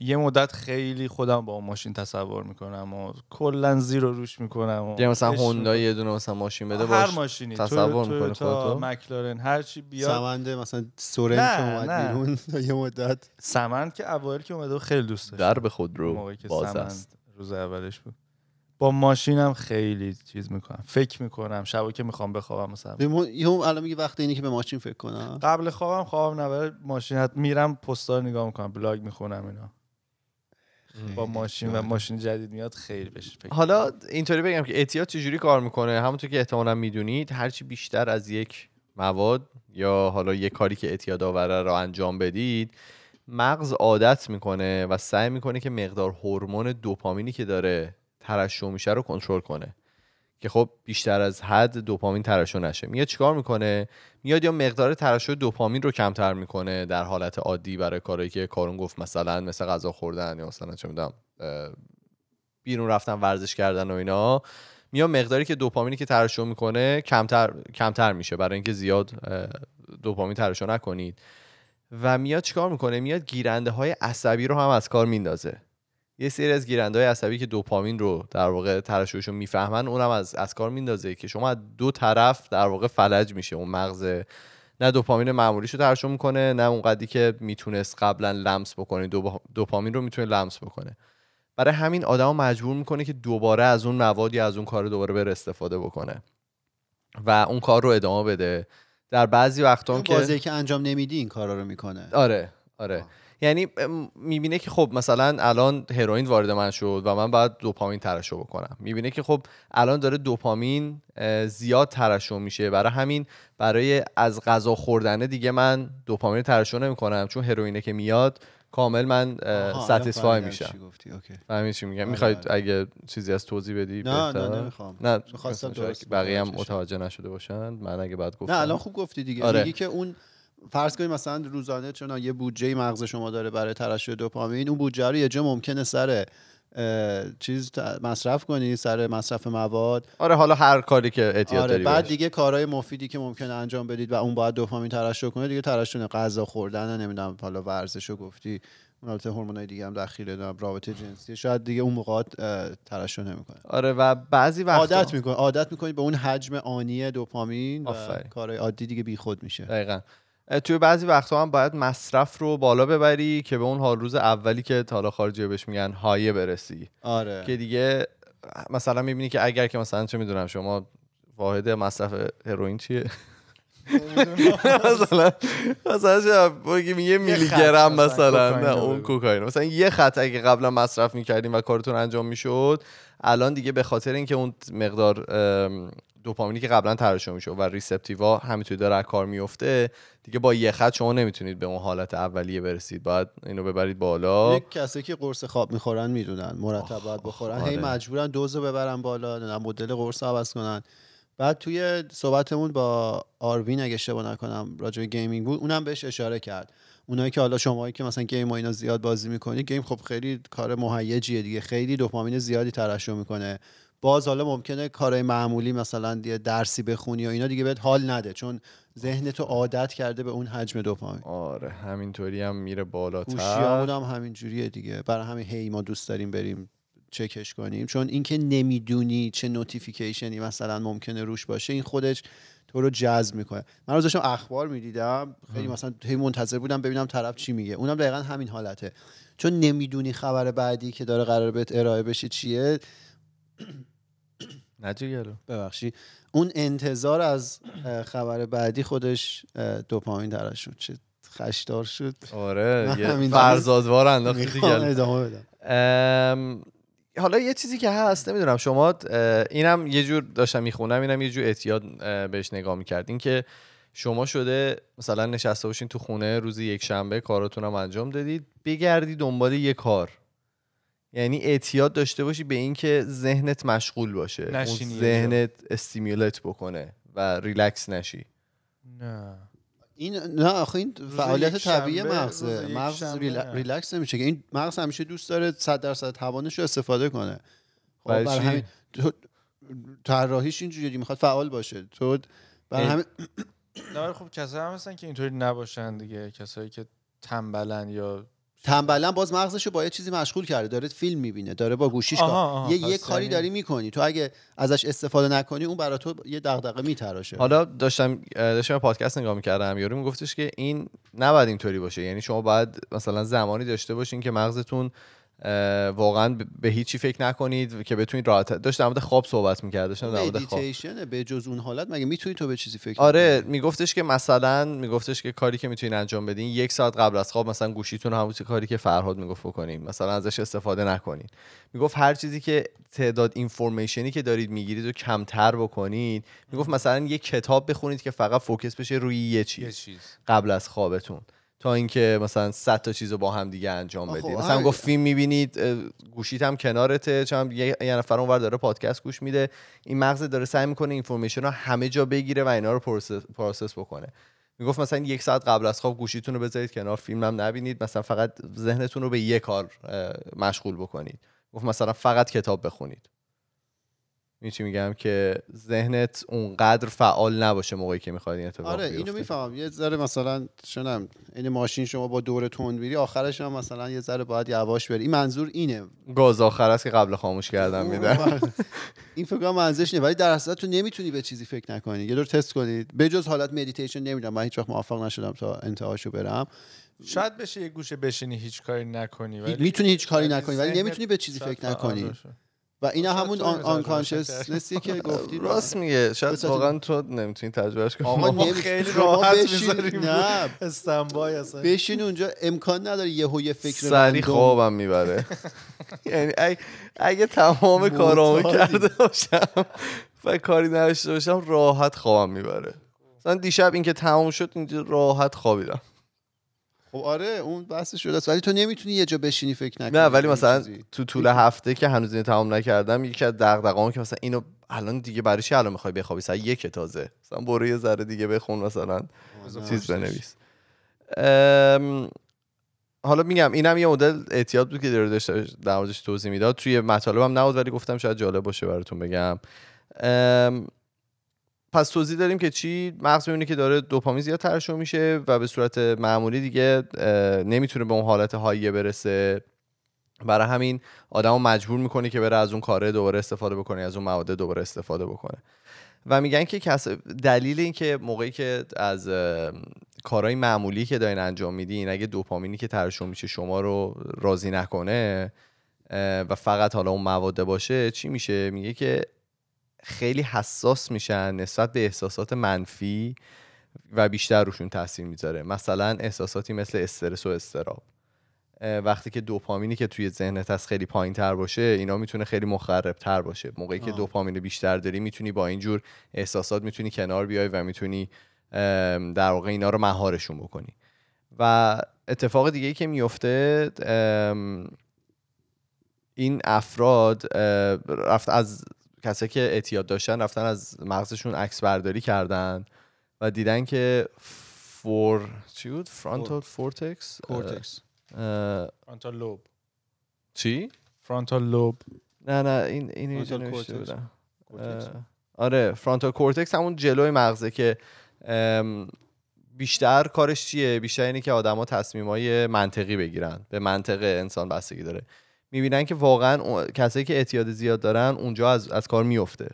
یه مدت خیلی خودم با اون ماشین تصور می‌کنم و کلا زیرو روش می‌کنم و یه مثلا هوندا می‌کنم. یه دونه مثلا ماشین بده هر باش ماشینی تصور می‌کنی تویوتا، خودتو؟ مکلارن هر چی بیاد سمنده مثلا سورن نه، که اومد نه. بیرون یه مدت سمند که اوایل که اومده خیلی دوست داشتم در به خود رو موقعی که باز سمند است روز اولش بود با ماشینم خیلی چیز می‌کنم فکر می‌کنم شبا که می‌خوام بخوابم مثلا. ما- یهو الان میگه وقت اینی که به ماشین فکر کنم. قبل خوابم خوابم نبره ماشین حت میرم پستا رو نگاه می‌کنم بلاگ می‌خونم اینا. با ماشین و. ماشین جدید میاد خیلی بهش فکر حالا اینطوری بگم که اعتیاد چجوری کار می‌کنه؟ همونطور که احتمالا می‌دونید هرچی بیشتر از یک مواد یا حالا یک کاری که اعتیاد آوره را انجام بدید مغز عادت می‌کنه و سعی می‌کنه که مقدار هورمون دوپامینی که داره ترشح میشه رو کنترل کنه. که خب بیشتر از حد دوپامین ترشح نشه. میاد چیکار می‌کنه؟ میاد یا مقدار ترشح دوپامین رو کمتر می‌کنه در حالت عادی برای کاری که کارون گفت مثلا مثل غذا خوردن یا مثلا چه می‌دونم بیرون رفتن ورزش کردن و اینا. میاد مقداری که دوپامینی که ترشح می‌کنه کمتر کمتر میشه. برای اینکه زیاد دوپامین ترشح نکنید. و میاد چیکار می‌کنه؟ میاد گیرنده های عصبی رو هم از کار میندازه. یه سری از گیرنده های عصبی که دوپامین رو در واقع ترشحش رو می‌فهمن اونم از از کار میندازه که شما از دو طرف در واقع فلج میشه. اون مغز نه دوپامین معمولیش رو ترشح می‌کنه نه اون قدری که می‌تونست قبلا لمس بکنه. دو دوپامین رو می‌تونه لمس بکنه. برای همین آدم مجبور می‌کنه که دوباره از اون مواد یا از اون کار دوباره بره استفاده بکنه و اون کار رو ادامه بده. در بعضی وقتا هم که بازی که انجام نمیدی این کارا رو می‌کنه. آره آره. آه. یعنی می‌بینه که خب مثلا الان هروئین وارد من شد و من باید دوپامین ترشح بکنم. می‌بینه که خب الان داره دوپامین زیاد ترشح میشه. برای همین برای از غذا خوردنه دیگه من دوپامین ترشح نمی‌کنم. چون هروئینه که میاد کامل من فهمیدم میشم. چی گفتی. اوکی. فهمی چی میگم؟ آره، می‌خواید آره. اگه چیزی از توضیح بدی نه بهتر؟ نه نمی‌خوام. نه می‌خواستم بقیه هم متوجه نشده باشند من اگه بعد گفتم. نه الان خوب گفتی دیگه. آره. میگی که اون فرض کنید مثلا روزانه چون یه بودجه مغز شما داره برای ترشح دوپامین اون بودجه رو یه جا ممکنه سر چیز مصرف کنی سر مصرف مواد آره حالا هر کاری که اعتیاد آره بعد. دیگه کارهای مفیدی که ممکنه انجام بدید و اون باید دوپامین ترشح کنه دیگه ترشح. غذا خوردن نمی‌دونم حالا ورزش رو گفتی اون البته هورمونای دیگه هم دخیله دارم رابطه جنسی شاید دیگه اون موقع ترشح نمی‌کنه آره و بعضی وقتا عادت می‌کنه عادت می‌کنی به اون حجم آنی دوپامین. کارهای عادی دیگه بیخود میشه دقیقا توی بعضی وقتها هم باید مصرف رو بالا ببری که به اون حال روز اولی که تا حالا خارجی بهش میگن هایه برسی. آره. که دیگه مثلا می‌بینی که اگر که مثلا چه می‌دونم شما واحد مصرف هروئین چیه؟ مثلا مثلا یه میلی گرم مثلا نه اون. کوکائین مثلا یه خط اگه قبلا مصرف می‌کردیم و کارتون انجام می‌شد الان دیگه به خاطر اینکه اون مقدار ام، دوپامینی که قبلا ترشح می‌شد و receptor ا همینطوری داره کار میفته دیگه با یه خط شما نمی‌تونید به اون حالت اولیه برسید. باید اینو ببرید بالا. یک کسی که قرص خواب می‌خورن می‌دونن مرتب باید بخورن. هی آره. مجبورن دوز رو ببرن بالا نه مدل قرص عوض کنن. بعد توی صحبتمون با آروین اگه اشتباه نکنم راجع به gaming بود اونم بهش اشاره کرد. اونایی که حالا شماهایی که مثلا game و اینا زیاد بازی می‌کنید game خب خیلی کار مهیجیه دیگه. خیلی دوپامین زیادی ترشح می‌کنه. باز حالا ممکنه کارهای معمولی مثلا یه درسی بخونی و اینا دیگه بهت حال نده چون ذهن تو عادت کرده به اون حجم دوپامین. آره همینطوری هم میره بالاتر. گوشیامون هم همین جوریه دیگه. برای همین هی ما دوست داریم بریم چکش کنیم. چون اینکه نمی‌دونی چه نوتیفیکیشنی مثلا ممکنه روش باشه این خودش تو رو جذب می‌کنه. من روز داشتم اخبار می‌دیدم خیلی مثلا هی منتظر بودم ببینم طرف چی میگه. اونم دقیقا همین حالته. چون نمی‌دونی خبر بعدی که داره قرار بهت ارائه بشه چیه. نجیگرو ببخشی. اون انتظار از خبر بعدی خودش دوپامین درش شد. چه خشدار شد. آره یه فرزادوار انداختی ادامه بدم. حالا یه چیزی که هست نمی‌دونم. شما اینم یه جور داشتم می‌خونم اینم یه جور اعتیاد بهش نگاه می‌کردین که شما شده مثلا نشسته باشین تو خونه روزی یک شنبه کاراتون هم انجام دادید بگردی دنبال یه کار. یعنی اعتیاد داشته باشی به اینکه ذهنت مشغول باشه. اون. ذهنت stimulate بکنه و ریلکس نشی. نه. این نه آخه این فعالیت طبیعی مغزه مغز rel-. relax نمیشه که این مغز همیشه دوست داره 100 درصد توانش رو استفاده کنه خب برای؟ همین تو طراحیش اینجوریه می‌خواد فعال باشه تو برای همین نه خب کسایی هم هستن که اینطوری نباشن دیگه کسایی که تنبلن یا تنبلا باز مغزش رو با یه چیزی مشغول کرده. داره فیلم می‌بینه داره با گوشیش آها، کار. آها، یه یه کاری یعنی- داری می‌کنی. تو اگه ازش استفاده نکنی اون برای تو یه دغدغه میتراشه. حالا داشتم داشتم پادکست نگاه می‌کردم. یارو میگفتش که این نباید اینطوری باشه. یعنی شما باید مثلا زمانی داشته باشین که مغزتون واقعا به هیچی فکر نکنید که بتونید راحت داشت در مورد خواب صحبت می‌کرد داشتم در مورد خواب. به جز اون حالت مگه می‌تونی تو به چیزی فکر آره؟ میگفتش که مثلا میگفتش که کاری که می‌تونین انجام بدین یک ساعت قبل از خواب مثلا گوشیتون همون کاری که فرهاد می‌گفت بکنین مثلا ازش استفاده نکنین. می‌گفت هر چیزی که تعداد اینفورمیشنی که دارید می‌گیرید رو کمتر بکنید می‌گفت مثلا یک کتاب بخونید که فقط فوکس بشه روی یه یه چیز چیز. قبل از خوابتون. تا اینکه مثلا 100 تا چیز رو با هم دیگه انجام آخه بدی. خب، مثلا همین. گفت فیلم می‌بینید گوشیت هم کنارته چون یه نفر اونور داره پادکست گوش میده. این مغز داره سعی می‌کنه information رو همه جا بگیره و اینا رو process, process بکنه. می‌گفت مثلا یک ساعت قبل از خواب گوشیتون رو بذارید کنار فیلم هم نبینید. مثلا فقط ذهنتون رو به یه کار مشغول بکنید. گفت مثلا فقط کتاب بخونید. این چی میگم که ذهنت اونقدر فعال نباشه موقعی که می‌خواد این اتفاق آره اینو. می‌فهمم. یه ذره مثلا شنم این ماشین شما با دور تند میری آخرش هم مثلا یه ذره باید یواش بری. این منظور اینه. گاز آخر است که قبل خاموش کردن میدن. این فکر کنم منظورش اینه. ولی در اصل تو نمی‌تونی به چیزی فکر نکنی. یه دور تست کنید. بجز حالت مدیتیشن نمی‌دونم. من هیچ وقت موفق نشدم تا انتهاشو برم. شاید بشه یه گوشه بشینی هیچ کاری نکنی ولی می‌تونی هیچ کاری نکنی. ولی نمی‌تونی به چیزی فکر نکنی. و اینا همون نمی‌تونی unconsciousness ی که گفتی راست میگه. شاید واقعا تو نمی‌تونی تجربهش کنی. آقا نمی- خیلی راحت بشین- نه. standby اصلا. بشین اونجا. امکان نداره یهو یه فکر سری. خوابم می‌بره. یعنی اگه, تمام کارامو. کرده باشم و کاری نداشته باشم راحت خوابم می‌بره. مثلا دیشب اینکه تمام شد اینجا راحت خوابیدم. خب آره اون بحث شده است. ولی تو نمی‌تونی یه جا بشینی فکر نکنی. نه ولی مثلا. تو طول هفته که هنوز اینو تمام نکردم یکی از دغدغه‌ام که مثلا اینو الان دیگه برای چی الان می‌خوای بخوابی؟ ساعت یک تازه. مثلا برو یه ذره دیگه بخون مثلا چیز بنویس. ام، حالا میگم اینم یه مدل اعتیاد بود که در موردش توضیح می‌داد. توی مطالبم نبود ولی گفتم شاید جالب باشه براتون بگم. ام، پس توضیح داریم که چی مغز می‌بینه که داره دوپامین زیاد ترشح میشه و به صورت معمولی دیگه نمی‌تونه به اون حالت هاییه برسه. برای همین آدمو مجبور می‌کنه که بره از اون کاره دوباره استفاده بکنه از اون مواد دوباره استفاده بکنه. و میگن که کس... دلیل این که موقعی که از کارهای معمولی که دارین انجام میدین اگه دوپامینی که ترشح میشه شما رو راضی نکنه و فقط حالا اون مواده باشه چی میشه؟ میگه که خیلی حساس میشن نسبت به احساسات منفی و بیشتر روشون تاثیر می‌ذاره. مثلا احساساتی مثل استرس و استراب. وقتی که دوپامینی که توی ذهنت هست خیلی پایین تر باشه اینا می‌تونه خیلی مخرب تر باشه. موقعی که. دوپامین بیشتر داری می‌تونی با اینجور احساسات می‌تونی کنار بیای و می‌تونی در واقع اینا رو مهارشون بکنی. و اتفاق دیگه ای که میفته این افراد رفت از کسایی که اعتیاد داشتن رفتن از مغزشون عکس برداری کردن و دیدن که فور چی بود؟ frontal cortex؟ cortex frontal lobe. چی؟ frontal lobe. نه نه این این اینجا Frontal نوشته. بودم. آره فرانتال کورتکس همون جلوی مغزه که بیشتر کارش چیه؟ بیشتر اینه که آدما تصمیمای منطقی بگیرن. به منطق انسان بستگی داره. می‌بینن که واقعا کسایی که اعتیاد زیاد دارن اونجا از, از کار میفته.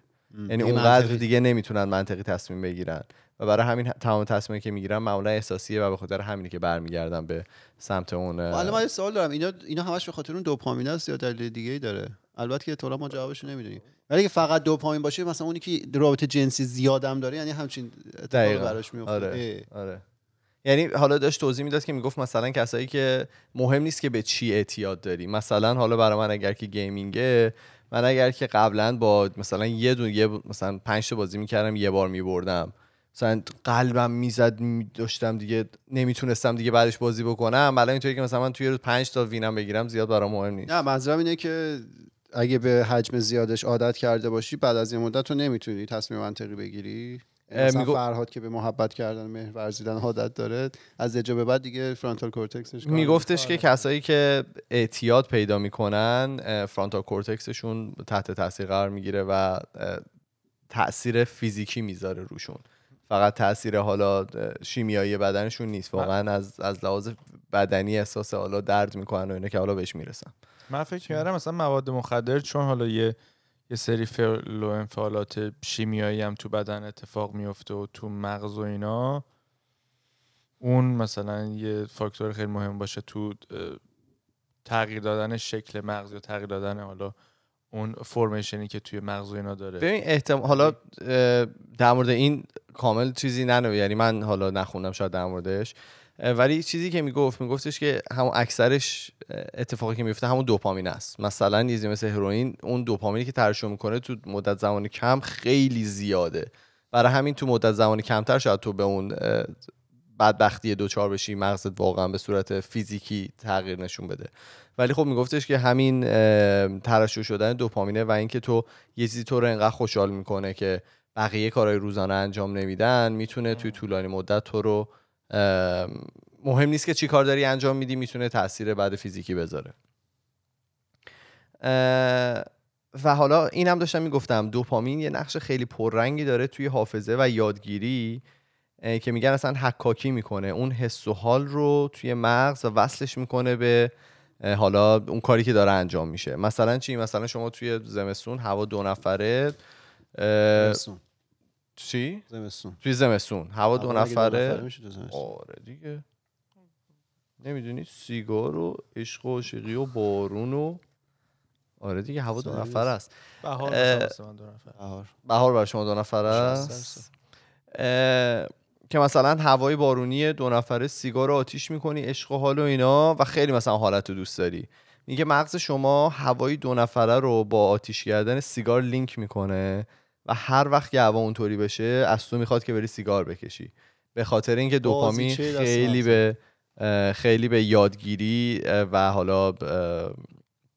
یعنی اونقدر. دیگه نمی‌تونن منطقی تصمیم بگیرن. و برای همین تمام تصمیمی که می‌گیرن معمولا احساسیه و به خاطر همینی که برمیگردن به سمت اون الان من یه سوال دارم. اینا اینا همش به خاطر اون دوپامین است یا دلیل دیگه ای داره. البته که تو ما جوابش رو نمی‌دونیم. ولی اگه فقط دوپامین باشه مثلا اونی که رابطه جنسی زیادم داره یعنی همچین اتفاقی دقیقاً. براش میفته آره آره. یعنی حالا داشت توضیح می‌داد که می‌گفت مثلا کسایی که مهم نیست که به چی اعتیاد داری. مثلا حالا برای من اگر که گیمینگه من اگر که قبلا با مثلا یه دو یه مثلا پنج تا بازی می‌کردم یه بار میبردم. مثلا قلبم می‌زد داشتم دیگه نمی‌تونستم دیگه بعدش بازی بکنم. الان اینطوری که مثلا من توی روز پنج تا win م بگیرم زیاد برام مهم نیست. نه منظورم اینه که اگه به حجم زیادش عادت کرده باشی بعد از یه مدت تو نمی‌تونی تصمیم منطقی بگیری. مثلا میگو- فرهاد که به محبت کردن مهر ورزیدن عادت داره از یه به بعد دیگه frontal cortex ش کار میگفتش که کسایی که اعتیاد پیدا می‌کنن frontal cortex شون تحت تاثیر قرار می‌گیره و تاثیر فیزیکی می‌ذاره روشون. فقط تاثیر حالا شیمیایی بدنشون نیست. واقعا از از لحاظ بدنی احساس حالا درد می‌کنن و اینا که حالا بهش می‌رسن. من فکر کردم مثلا مواد مخدر چون حالا یه یه سری فعل و انفعالات شیمیایی هم تو بدن اتفاق میفته و تو مغز و اینا. اون مثلا یه فاکتور خیلی مهم باشه تو تغییر دادن شکل مغز یا تغییر دادن حالا اون فرمیشنی که توی مغز و اینا داره. ببین احتمال حالا در مورد این کامل چیزی ننو یعنی من حالا نخوندم شاید در موردش. ولی چیزی که می‌گفت میگفتش که همون اکثرش اتفاقی که میفته همون دوپامین است. مثلا یه مثل هروئین اون دوپامینی که ترشح می‌کنه تو مدت زمان کم خیلی زیاده. برای همین تو مدت زمان کمتر شاید تو به اون بدبختی دوچار بشی مغزت واقعا به صورت فیزیکی تغییر نشون بده. ولی خب میگفتش که همین ترشح شدن دوپامینه و اینکه تو یه چیزی تو رو انقدر خوشحال می‌کنه که بقیه کارهای روزانه انجام نمیدن می‌تونه توی طولانی مدت تو رو مهم نیست که چی کار داری انجام میدی می‌تونه تاثیر بعد فیزیکی بذاره. و حالا اینم داشتم می‌گفتم دوپامین یه نقش خیلی پررنگی داره توی حافظه و یادگیری که میگن اصلا حکاکی می‌کنه. اون حس و حال رو توی مغز و وصلش می‌کنه به حالا اون کاری که داره انجام میشه. مثلا چی؟ مثلا شما توی زمستون هوا دو نفره زمستون چی؟ زمستون. توی زمستون. هوا دو نفره. آره دیگه. نمی‌دونی؟ سیگار و عشق و عاشقی و بارون و آره دیگه هوا دو نفر است. بهار بهار. بهار برای شما دو نفر است. اه، که مثلا هوای بارونی دو نفره سیگار رو آتیش می‌کنی عشق و حال و اینا و خیلی مثلا حالت رو دوست داری. میگه مغز شما هوای دو نفره رو با آتیش کردن سیگار لینک می‌کنه. و هر وقت که هوا اونطوری بشه از تو می‌خواد که بری سیگار بکشی به خاطر اینکه دوپامین خیلی. به خیلی به یادگیری و حالا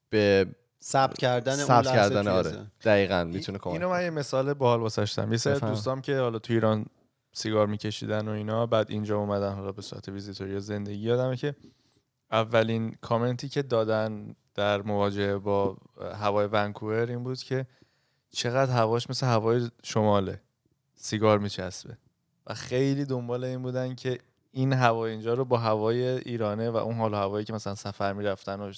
به ثبت کردن اون ثبت کردن آره. دقیقا می‌تونه کمک اینو من. یه مثال باحال واسه داشتم یه سری. دوستام که حالا تو ایران سیگار میکشیدن و اینا بعد اینجا اومدن حالا به صورت ویزیتوری یا زندگی یادمه که اولین کامنتی که دادن در مواجهه با هوای ونکوور این بود که چقدر هواش مثل هوای شماله. سیگار میچسبه. و خیلی دنبال این بودن که این هوا اینجا رو با هوای ایرانه و اون حال هوایی که مثلا سفر می‌رفتن و.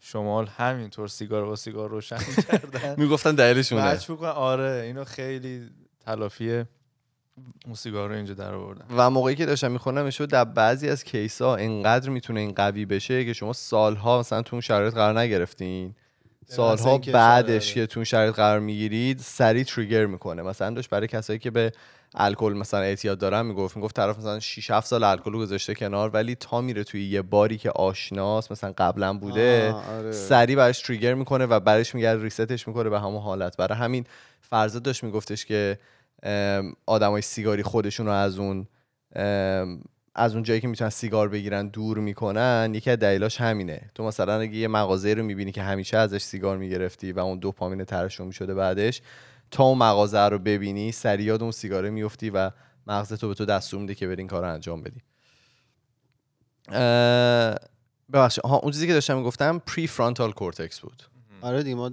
شمال همینطور سیگار با سیگار روشن می‌کردن. می‌گفتن دلیلشونه مچ بکن آره اینو خیلی تلافی اون سیگار رو اینجا در آوردن. و موقعی که داشتم می‌خونم شد در بعضی از کیس ها اینقدر می‌تونه این قوی بشه که شما سالها مثلا تو اون شرایط قرار نگرفتین. سالها بعدش شاید- که تو شرایط قرار می‌گیرید سریع تریگر می‌کنه. مثلا داشت برای کسایی که به الکل مثلا اعتیاد دارن می‌گفت. می‌گفت طرف مثلا 6 7 سال الکل گذاشته کنار ولی تا میره توی یه باری که آشناست مثلا قبلا بوده آره. سریع براش تریگر می‌کنه و برش میگرد ریستش می‌کنه به همون حالت. برای همین فرزاد داشت میگفتش که آدمای سیگاری خودشون رو از اون از اون جایی که می‌تونن سیگار بگیرن دور می‌کنن یکی از دلیلاش همینه. تو مثلا اگه یه مغازه رو می‌بینی که همیشه ازش سیگار می‌گرفتی و اون دوپامین ترشح می‌شده بعدش تا اون مغازه رو ببینی سریع یاد اون سیگاره میفتی و مغزت تو به تو دستور میده که بری این کار رو انجام بدی. ببخشید. اون چیزی که داشتم می‌گفتم prefrontal cortex بود آره دیگه ما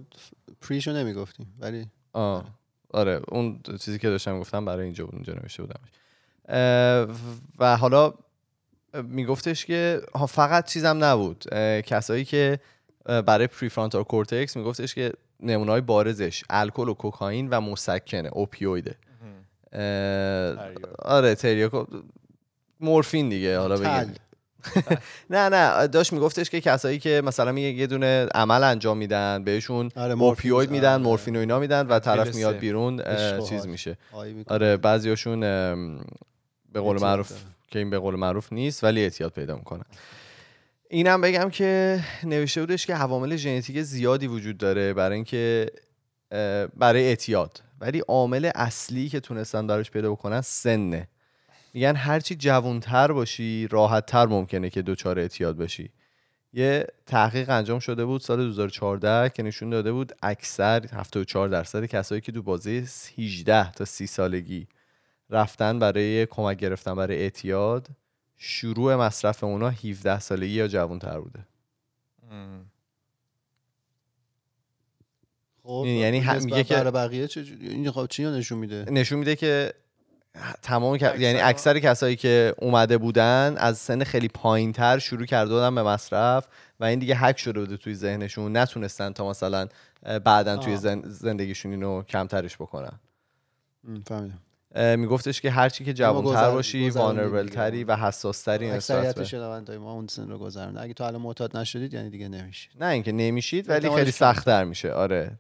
pre شو نمی‌گفتیم ولی آه. آره اون چیزی که داشتم گفتم برای اینجا بود اونجا نوشته بودم اه، و حالا میگفتش که ها فقط چیزم نبود کسایی که برای prefrontal cortex میگفتش که نمونای بارزش الکل و کوکائین و مسکنه opioid ه. آره تریاک مورفین دیگه حالا. بگیم نه نه داشت میگفتش که کسایی که مثلا یه دونه عمل انجام میدن بهشون آره، اوپیوید. میدن آره. مورفین و اینا میدن و طرف میاد. بیرون چیز. میشه. آره بعضیاشون به قول معروف. که این به قول معروف نیست ولی اعتیاد پیدا می‌کنن اینم بگم که نوشته بودش که عوامل ژنتیک زیادی وجود داره برای اینکه برای اعتیاد ولی عامل اصلی که تونستن براش پیدا بکنن سنه میگن هرچی جوانتر باشی راحتتر ممکنه که دچار اعتیاد بشی. یه تحقیق انجام شده بود سال 2014 که نشون داده بود اکثر 74 درصد کسایی که تو بازه 18 تا 30 سالگی رفتن برای کمک گرفتن برای اعتیاد شروع مصرف اونا 17 سالگی یا جوانتر بوده. خب یعنی هم- میگه که- برای بقیه چه این خب چی نشون میده؟ نشون میده که تمام یعنی اکثر کسایی که اومده بودن از سن خیلی پایین تر شروع کرده بودن به مصرف و این دیگه حک شده بوده توی ذهنشون نتونستن تا مثلا بعدا توی زندگیشون اینو کمترش بکنن. فهمیدم. میگفتش که هرچی که جوانتر باشی وانربل. تری و حساس تری نسبت اکثریت به شنوندای ما اون سن رو گذرونده اگه تو الان معتاد نشدید یعنی دیگه نمیشید. نه اینکه نمیشید ولی خیلی. سختتر میشه. آره.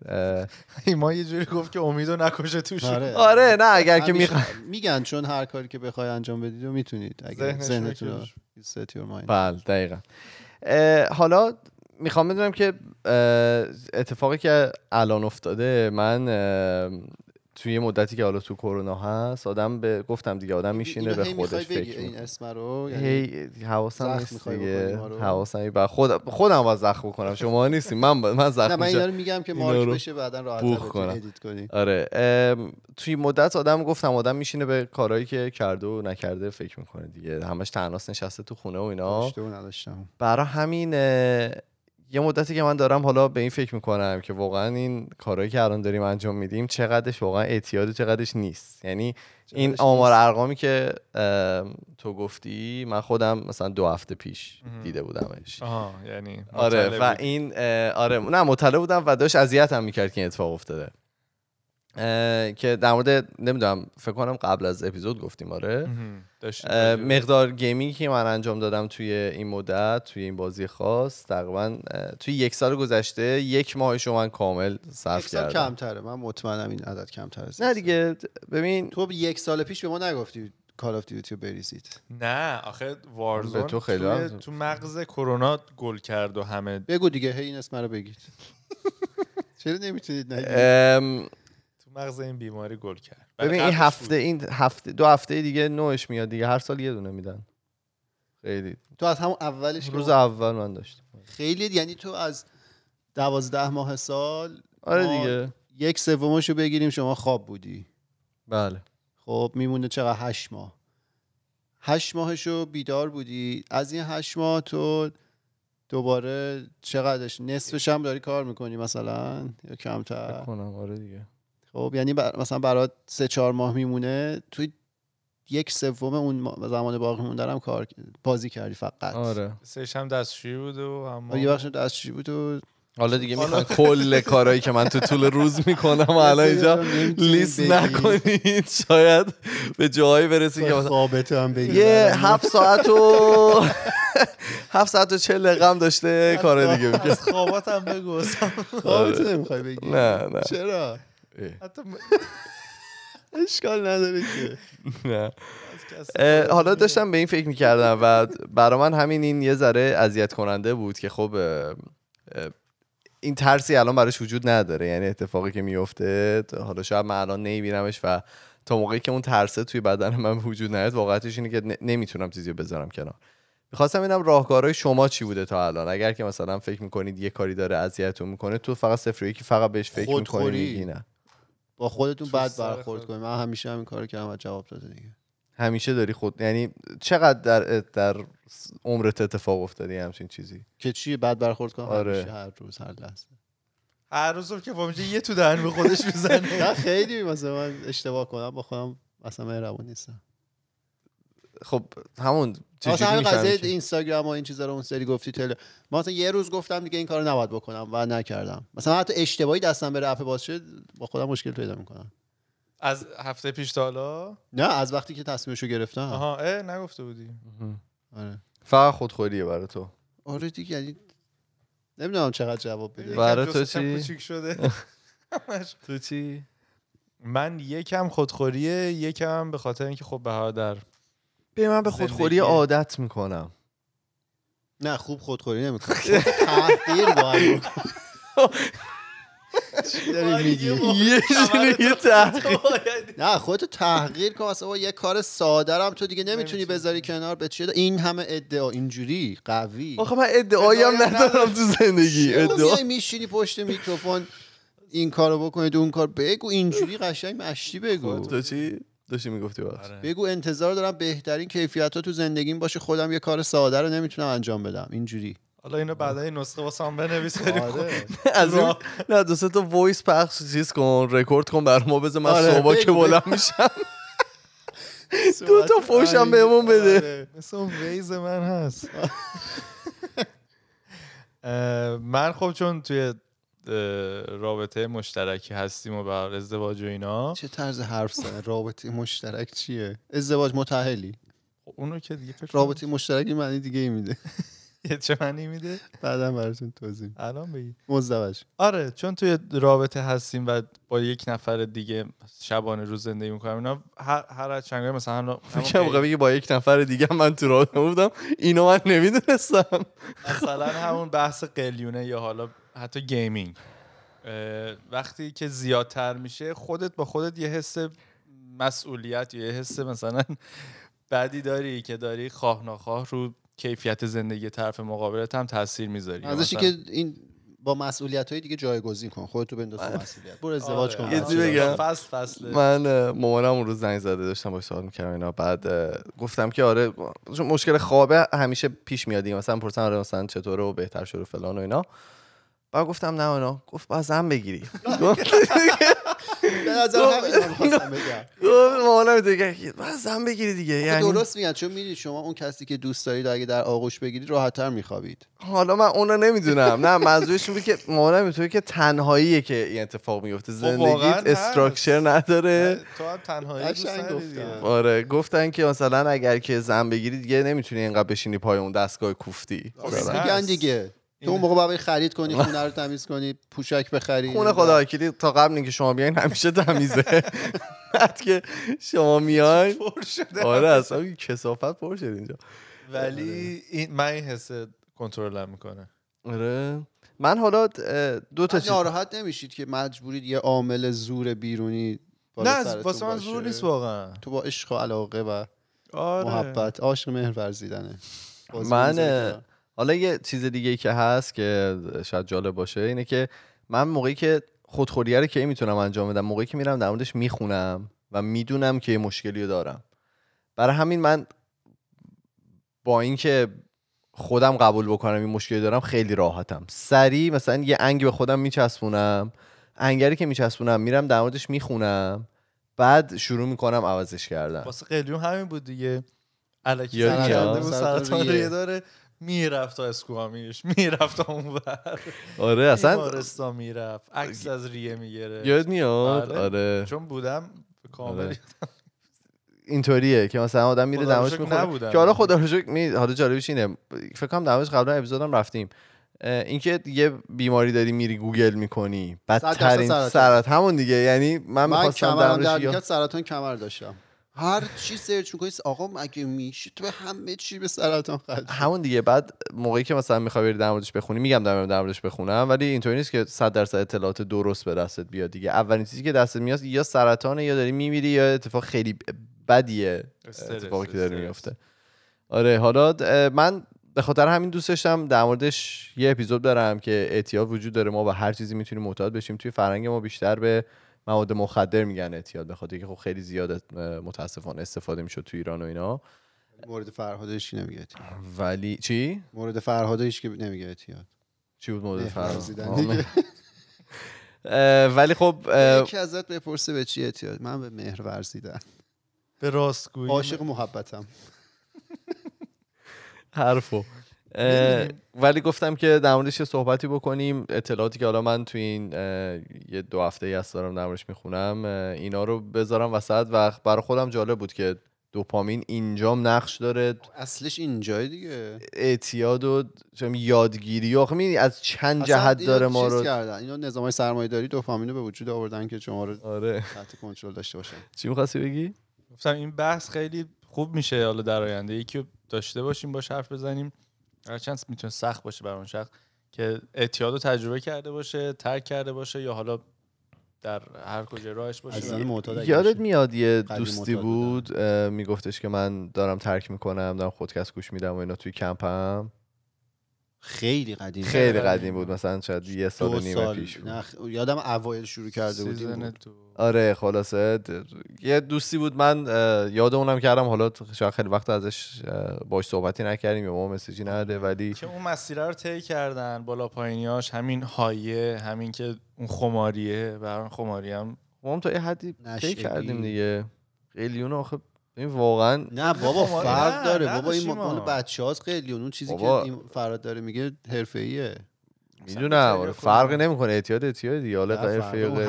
ایمان یه جوری گفت که امیدو نکشه توش. آره. آره نه اگر که می‌خوای میگن چون هر کاری که بخوای انجام بدید و می‌تونید. اگه ذهنتون. بله دقیقا. حالا می‌خوام بدونم که اتفاقی که الان افتاده من توی مدتی که حالا تو کرونا هست آدم به گفتم دیگه آدم میشینه به خودش فکر این اسم رو؟ یعنی هی حواسم نیست دیگه؟ حواسم بعد خود خودم باید زخم بکنم. شما نیستیم من با- من زخم من اینا رو میگم که مارک بشه بعدا راحت. ادیت کنی. آره. ام، توی مدت آدم گفتم آدم میشینه به کارهایی که کرده و نکرده فکر می‌کنه دیگه. همش تناس نشسته تو خونه و اینا. برای همین یه مدتی که من دارم حالا به این فکر می‌کنم که واقعا این کارهایی که الان داریم انجام میدیم چقدرش واقعا اعتیاد و چقدرش نیست یعنی این آمار. ارقامی که تو گفتی من خودم مثلا دو هفته پیش. دیده بودمش آها یعنی آره و. این آره نه مطلع بودم و داشت اذیتم می‌کرد که این اتفاق افتاده که در مورد نمی‌دونم فکر کنم قبل از اپیزود گفتیم آره. مقدار gaming که من انجام دادم توی این مدت توی این بازی خاص تقریبا توی یک سال گذشته یک ماهش رو من کامل صرف یک سال کردم. کمتره. من مطمئنم این عدد کمتره. نه دیگه ببین تو یک سال پیش به ما نگفتی Call of Duty رو بریزید. نه آخه Warzone تو خیلی تو مغز کرونا گل کرد و همه بگو دیگه هی این اسم رو بگید. چرا نمی‌تونید نگید؟ مغز این بیماری گل کرد. ببین این هفته بود. این هفته دو هفته دیگه نوش میاد دیگه. هر سال یه دونه میدن. خیلی. تو از همون اولش روز ما- اول من داشتم. خیلی یعنی تو از دوازده ماه سال آره دیگه. یک سومش رو بگیریم شما خواب بودی. بله. خب میمونه چقدر؟ هشت ماه. هشت ماهشو بیدار بودی. از این هشت ماه تو دوباره چقدرش؟ نصفش هم داری کار می‌کنی مثلا؟ یا کمتر؟ کنم آره دیگه. خب یعنی بر... مثلا برات سه چهار ماه میمونه توی یک سوم اون ما- زمان باقی مونده هم کار بازی کردی فقط. آره. سهش هم دستشویی بود و اما آره، یه بخش دستشویی بود و حالا دیگه می‌خوان کل کارهایی که من تو طول روز می‌کنم و الان اینجا لیست. نکنید. شاید به جایی برسی که خوابت هم بگی یه هفت ساعت و هفت ساعت و چل هم داشته کار دیگه می‌کنه. از خواباتم بگو. خوابت نمی‌خوای بگی. نه نه. چرا؟ حتی اشکال نداره که. نه. حالا. داشتم به این فکر می‌کردم و برا من همین این یه ذره اذیت کننده بود که خب این ترسی الان براش وجود نداره. یعنی اتفاقی که میفته حالا شاید من الان نمیبینمش و تا موقعی که اون ترسه توی بدن من وجود نیاد واقعیتش اینه که نمی‌تونم چیزی رو بذارم کنار. می‌خواستم ببینم راهکارهای شما چی بوده تا الان. اگر که مثلا فکر می‌کنید یه کاری داره اذیتتون می‌کنه تو فقط صفر یکی فقط بهش فکر خودخوری. میگی نه. با خودتون بد سر برخورد. کنید من همیشه همین کارو کردم و جواب داده دیگه. همیشه داری خود یعنی چقدر در در عمرت اتفاق افتادی همچین چیزی؟ که چی؟ بد برخورد کنم؟ آره. همیشه هر روز هر لحظه. هر روز که با میشه یه تو دهن به خودش می‌زنه. نه خیلی. مثلا من اشتباه کنم با خودم اصلا مهربون نیستم. خب همون مثلا همین قضیه اینستاگرام و این چیزا رو اون سری گفتی تل ما مثلا یه روز گفتم دیگه این کارو نباید بکنم و نکردم. مثلا حتی اشتباهی دستم بره اپ باز شد با خودم مشکل پیدا می‌کنم. از هفته پیش تا حالا؟ نه از وقتی که تصمیمشو گرفتم. آها اه نگفته بودی. آره. فقط خودخوریه برای تو. آره دیگه یعنی نمی‌دونم چقدر جواب بده. برای یکم تو چی؟ کوچیک شده. تو چی؟ من یکم خودخوریه یکم به خاطر اینکه خب بهادر به من به. خودخوری عادت می‌کنم. نه خوب خودخوری نمی‌کنه تحقیر باید داری میگی؟ یه نه خودتو تحقیر کن اصلا یه کار ساده رو هم تو دیگه نمی‌تونی. بذاری کنار. به چیه این همه ادعا اینجوری قوی. آخه من ادعایی هم ندارم تو زندگی. ادعا. میشینی پشت میکروفون این کارو بکنید اون کار. بگو اینجوری قشنگ مشتی بگو. تو چی؟ داشتی می‌گفتی آره. بگو انتظار دارم بهترین کیفیت ها تو زندگیم باشه خودم یه کار ساده رو نمی‌تونم انجام بدم. اینجوری. حالا اینو بعدا یه نسخه واسه هم بنویس آره. از این نه دو سه تا voice پخش چیز کن رکورد کن بر ما بذار من آره، صبح که بلند میشم. دو تا فوشم بهمون بده. آره. مثل اون voice من هست. من خب چون توی رابطه مشترکی هستیم و بر ازدواج و اینا. چه طرز حرف زدن رابطه مشترک چیه؟ ازدواج متأهلی خب اونو که دیگه فکر رابطه مشترکی معنی دیگه ای میده. چه معنی میده؟ بعدا براتون توضیح. الان بگی. مزدوج. آره چون توی رابطه هستیم و با یک نفر دیگه شبانه روز زندگی می‌کنم اینا هر هر از چنگای مثلا هم فکر بگی با یک نفر دیگه من تو رابطه بودم اینو من نمی‌دونستم. مثلا همون بحث قلیونه یا حالا حتی gaming. وقتی که زیادتر میشه خودت با خودت یه حس مسئولیت یا یه حس مثلا بدی داری که داری خواه ناخواه رو کیفیت زندگی طرف مقابلت هم تاثیر می‌ذاری. ازشی که این با مسئولیت های دیگه جایگزین کن خودتو بنداز تو مسئولیت. برو ازدواج کن. دار. بگم. فصل فصل من مامانم اون روز زنگ زده داشتم باش صحبت می‌کردم اینا. بعد گفتم که آره چون مشکل خوابه همیشه پیش میاد دیگه. مثلا پرسن آره مثلا چطوره و بهتر شده و فلان و اینا. بعد گفتم نه اینا گفت باید زن بگیری. به نظر همین بگم. گفت باید زن بگیری دیگه. یعنی درست میگن. چون می‌دید شما اون کسی که دوست دارید اگه در آغوش بگیرید راحتتر میخوابید. حالا من اون رو نمی‌دونم. نه منظورش این بود که مامانم اینطوری که تنهاییه که این اتفاق میفته زندگیت هست. استراکچر نداره. تو هم تنهایی. آره گفتن که مثلا اگر که زن بگیری دیگه نمی‌تونی اینقدر بشینی پای اون دستگاه کوفتی. آره. میگن. دیگه. تو اون موقع باید خرید کنی خونه رو تمیز کنی پوشک بخری. خونه خدا وکیلی تا قبل اینکه شما بیاین همیشه تمیزه. بعد که شما میاین. پر شده. آره اصلا کسافت پر شد اینجا. ولی این من این حس کنترلم می‌کنه. آره. من حالا دو تا ناراحت نمیشید که مجبورید یه عامل زور بیرونی نه واسه من؟ زور نیست واقعا. تو با عشق و علاقه و آره. محبت عاشق مهر ورزیدنه من. حالا یه چیز دیگه ای که هست که شاید جالب باشه اینه که من موقعی که خودخوریه رو کی می‌تونم انجام بدم موقعی که میرم در موردش می‌خونم و می‌دونم که یه مشکلی رو دارم. برای همین من با اینکه خودم قبول بکنم این مشکلی دارم خیلی راحتم. سریع مثلا یه انگ به خودم میچسبونم انگری که میچسبونم میرم در موردش می‌خونم بعد شروع می‌کنم عوضش کردن. واسه قلیون همین بود دیگه. الکی سرطان داره. می‌رفت تا اسکوامیش می‌رفت تا اون بر آره اصلا بیمارستان می‌رفت عکس از ریه می‌گرفت. یاد میاد بله. آره. چون بودم کامل آره. اینطوریه که مثلا آدم میره دمش می‌خوره. که حالا خدا رو شکر می حالا جالبش اینه فکر کنم دمش قبلا اپیزودم رفتیم. اینکه یه بیماری داری میری گوگل می‌کنی بدترین سرطان. سرط همون دیگه. یعنی من من می‌خواستم سرطان کمر داشتم. هر چی سرچ می‌کنی آقا مگه میشه تو همه چی به سرطان خرج همون دیگه. بعد موقعی که مثلا می‌خوای بری در موردش بخونی میگم در موردش بخونم ولی اینطوری نیست که 100 درصد اطلاعات درست به دستت بیاد دیگه. اولین چیزی که دستت میاد یا سرطانه یا داری میمیری یا اتفاق خیلی بدیه اتفاقی که داره. میفته آره حالا من به خاطر همین دوست داشتم در موردش یه اپیزود دارم که اعتیاد وجود داره. ما به هر چیزی می‌تونیم معتاد بشیم. توی فرهنگ ما بیشتر به مواد مخدر میگن اعتیاد به خاطر که خب خیلی زیاد متاسفانه استفاده می‌شد تو ایران و اینا. مورد فرهادش نمیگه اعتیاد. ولی چی؟ مورد فرهادش که نمیگه اعتیاد. چی بود مورد فرهاد؟ ولی خب اه، یکی ازت بپرسه به چی اعتیاد. من به مهر ورزیدن به راستگویی عاشق محبتم. حرفو. ولی گفتم که در موردش یه صحبتی بکنیم. اطلاعاتی که حالا من تو این یه دو هفته ای هست دارم در موردش می‌خونم اینا رو بذارم وسط و برای خودم جالب بود که دوپامین اینجام نقش داره. اصلش اینجای دیگه. اعتیاد و یادگیری و آخه می‌بینی از چند جهت داره ما رو. کردن. اینا نظام های سرمایه داری دوپامین رو به وجود آوردن که شما رو آره. تحت کنترل داشته باشن. چی می‌خواستی بگی؟ گفتم این بحث خیلی خوب میشه حالا در آینده. یکی داشته باشیم باش حرف بزنیم. هرچند می‌تونه سخت باشه برای اون شخص که اعتیاد رو تجربه کرده باشه ترک کرده باشه یا حالا در هر کجا راهش باشه. یادت. میاد یه دوستی بود میگفتش که من دارم ترک می‌کنم دارم خودکست گوش میدم و اینا توی کمپم. خیلی قدیم خیلی قدیم بود مثلا شاید یه سال و نیمه پیش بود. نه خ- یادم اوایل شروع کرده بودیم. بود. آره خلاصه. د- یه دوستی بود من یاد اونم کردم حالا شاید خیلی وقت ازش باش صحبتی نکردیم یا ما مسیجی نده ولی که اون مسیره رو طی کردن بالا پایینیاش همین هایه همین که اون خماریه برای خماری هم ما هم تا یه حدی طی. کردیم دیگه. قلیون آخه این واقعا نه بابا فرق داره نه بابا این مال ما. بچه هاست خیلی اون چیزی بابا. که این فراد داره میگه حرفه‌ایه می‌دونم آره فرقی. نمی‌کنه اعتیاد اعتیاد دیگه حالا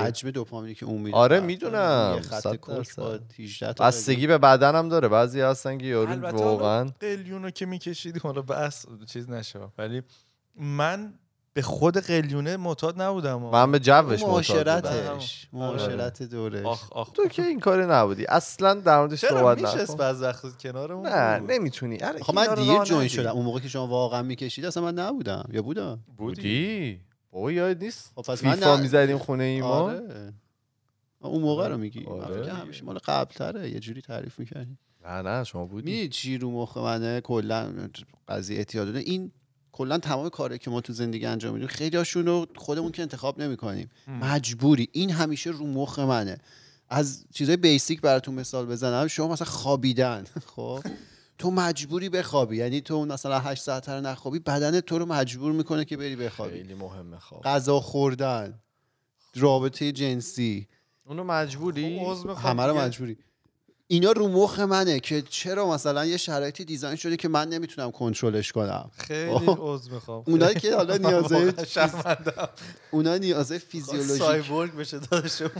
حجم دوپامینی که اون میره آره، می‌دونم. داره. یه خط صد کوک درصد. با 18 تا بستگی به بدن هم داره بعضی هستن که یارو واقعا حالا قلیون رو که میکشیدی حالا بس چیز نشه ولی من به خود قلیونه معتاد نبودم من به جوش معتاد بودم. معاشرتش معاشرت دورش آخ آخ تو که این کاری نبودی. اصلا در موردش چرا صحبت نکن. بعض وقت کنارمون؟ نه بود. نمی‌تونی خب من دیر جوین شدم. اون موقع که شما واقعا می‌کشید اصلا من نبودم. یا بودم بودی. بابا یاد نیست. خب پس من فیفا نه- می‌زدیم خونه ایمان آره. اون موقع رو میگی. آره. همیشه مال قبل تره یه جوری تعریف می‌کردی. نه نه شما بودی. می‌دید چی رو مخ منه کلا قضیه اعتیاد این کلا تمام کاری که ما تو زندگی انجام میدیم خیلی هاشون رو خودمون که انتخاب نمی‌کنیم. مجبوری. این همیشه رو مخ منه. از چیزای بیسیک براتون مثال بزنم. شما مثلا خوابیدن. خب؟ تو مجبوری بخوابی. یعنی تو مثلا 8 ساعت رو نخوابی بدن تو رو مجبور می‌کنه که بری بخوابی. خیلی مهمه خواب. غذا خوردن رابطه جنسی. اونو مجبوری؟ خب، همه رو. مجبوری. اینا رو مخ منه که چرا مثلا یه شرایطی دیزاین شده که من نمی‌تونم کنترلش کنم. خیلی خب. عضو می‌خوام. اونایی که حالا شرمنده‌ام. اونا نیازهای فیزیولوژیک سایبورگ بشه داداشمون.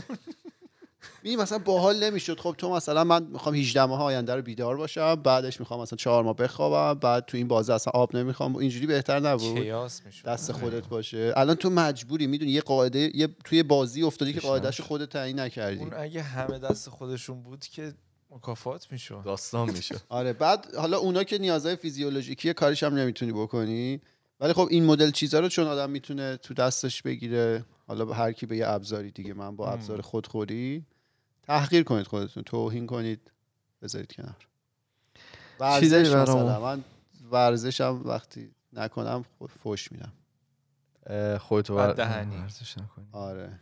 می مثلا باحال نمی‌شد. خب تو مثلا من می‌خوام 18 ماه آینده رو بیدار باشم بعدش می‌خوام مثلا 4 ماه بخوابم بعد تو این بازه اصلا آب نمی‌خوام. اینجوری بهتر نبود. دست خودت باشه. الان تو مجبوری می‌دونی یه قاعده یه توی بازی افتادی که. قاعدهش خودت تعیین نکردی. اون اگه همه دست خودشون بود که مکافات می‌شد داستان میشه آره بعد حالا اونا که نیازهای فیزیولوژیکی کارش هم نمی‌تونی بکنی ولی خب این مدل چیزا رو چون آدم می‌تونه تو دستش بگیره حالا به هر کی به یه ابزاری دیگه من با. ابزار خودخوری تحقیر کنید خودتون توهین کنید بذارید کنار ورزش؟ مثلا من ورزشم وقتی نکنم فوش میدم خودتو. ورزش نکنی. آره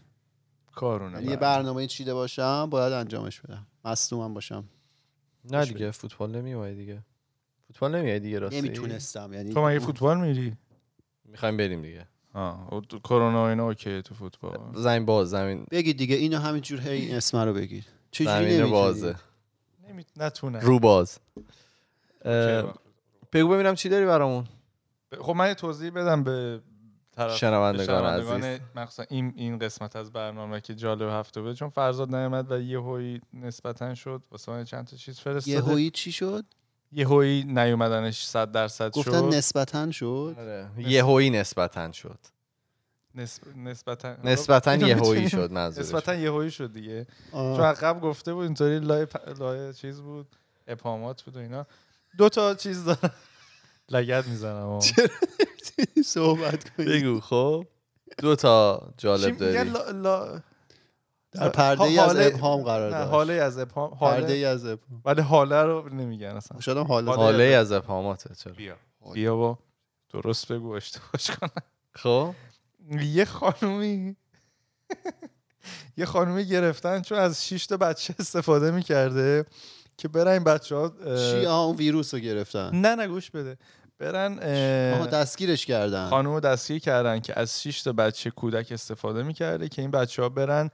کارونه یه برنامه چیده باشم باید انجامش بدم. مصدومم باشم. نه دیگه فوتبال نمیای دیگه. فوتبال نمیای دیگه راستی؟ نمی‌تونستم یعنی تو مگه فوتبال میری؟ می‌خوایم بریم دیگه. آه کرونا اینا اوکی تو فوتبال. زمین باز زمین. بگید دیگه اینو همینجور هی این اسم رو بگید. چجوری زمین؟ بازه. نمی نتونه رو باز. بگو ببینم چی داری برامون. خب من یه توضیح بدم به طرف شنوندگان عزیز. مخصوصا این این قسمت از برنامه که جالب هفته بود. چون فرزاد نیامد و یهویی نسبتا شد واسه من چند تا چیز فرستاده. یهویی چی شد؟ یهویی نیومدنش 100 درصد گفتن شد. نسبتا شد؟ آره. یهویی نسبتا شد. نسب... نسبتا نسبتا یهویی شد منظورش. نسبتا یهویی شد دیگه. آه. چون قبل گفته بود اینطوری لای, پ... لای چیز بود ابهامات بود و اینا. دو تا چیز دارم. لگت می‌زنم صحبت کنید بگو خب؟ دو تا جالب داری. لا... لا... در پرده ای از حاله- ابهام قرار نه داشت. حاله از ابهام پرده ای از ابهام. ولی حاله رو نمیگن اصلا. شدم حالا حاله- حاله از ابهاماته چرا؟ بیا. بیا با. درست بگو اشتباهش کنم. خب؟ یه خانومی یه خانومی گرفتن چون از 6 تا بچه استفاده می‌کرده که برن این بچه ها چی اون ویروس رو گرفتن. نه نه گوش بده. برن آها دستگیرش کردن. خانوم رو دستگیر کردن که از 6 تا بچه کودک استفاده می‌کرده که این بچه ها برن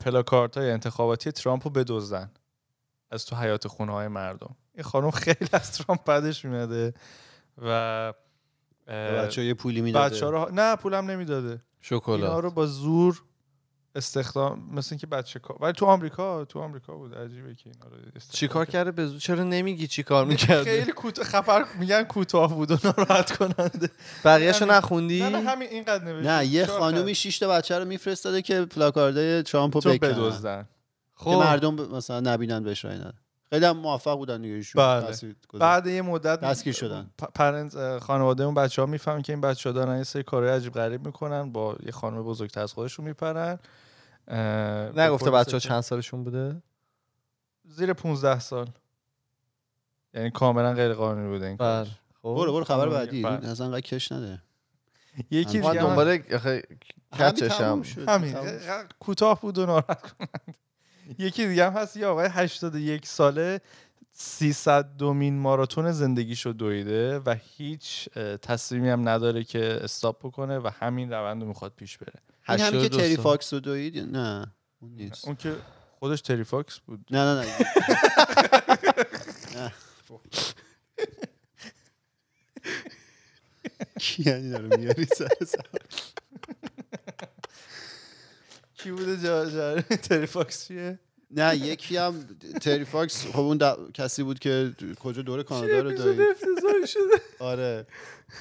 پلاکارت های انتخاباتی ترامپ رو بدزدن از تو حیات خونه های مردم. این خانوم خیلی از ترامپ بدش میاد و بچه یه پولی می‌داده. بچه رو نه پولم نمی‌داده. اینا شکلات رو با زور استخدام مثل اینکه بچه کار ولی تو آمریکا تو آمریکا بود عجیبه که اینا رو چیکار کرد. کرده به زور چرا نمیگی چی کار می‌کرده؟ خیلی کوتاه خبر میگن کوتاه بود و ناراحت کننده. بقیهشو همین- نخوندی؟ نه نه همین اینقدر نوشته نه یه خانومی. 6 تا بچه رو میفرستاده که پلاکاردهای ترامپ رو تو بکنن بدزدن. که خب. مردم ب- مثلا نبینن بهش رای ندن. خیلی هم موفق بودن دیگه ایشون. بله. بعد یه مدت دستگیر شدن. پرنت خانواده اون بچه ها می‌فهمن که این بچه ها دارن یه سری کارهای عجیب غریب می‌کنن با یه خانم بزرگتر از خودشون میپرن. نگفته بچه ها چند سالشون بوده؟ زیر 15 سال. یعنی کاملا غیر قانونی بوده این بله. کارش خب. برو برو خبر. بعدی. بله. اصلا انقدر کش نده. یکی دیگه دنبال کچشم. همین کوتاه بود و ناراحت کنند یکی دیگه هم هست یه آقای 81 ساله 300 دومین ماراتون زندگیشو دویده و هیچ تصمیمی هم نداره که stop بکنه و همین روند رو می‌خواد پیش بره. این هم که 82 Terry. Fox رو دوید نه؟ اون نیست. اون که خودش Terry Fox بود. نه نه نه. کی یعنی داره میاری سر سر. کی بوده جا جا Terry Fox چیه؟ نه یکی هم Terry Fox خب اون کسی بود که کجا دور کانادا رو دارید آره.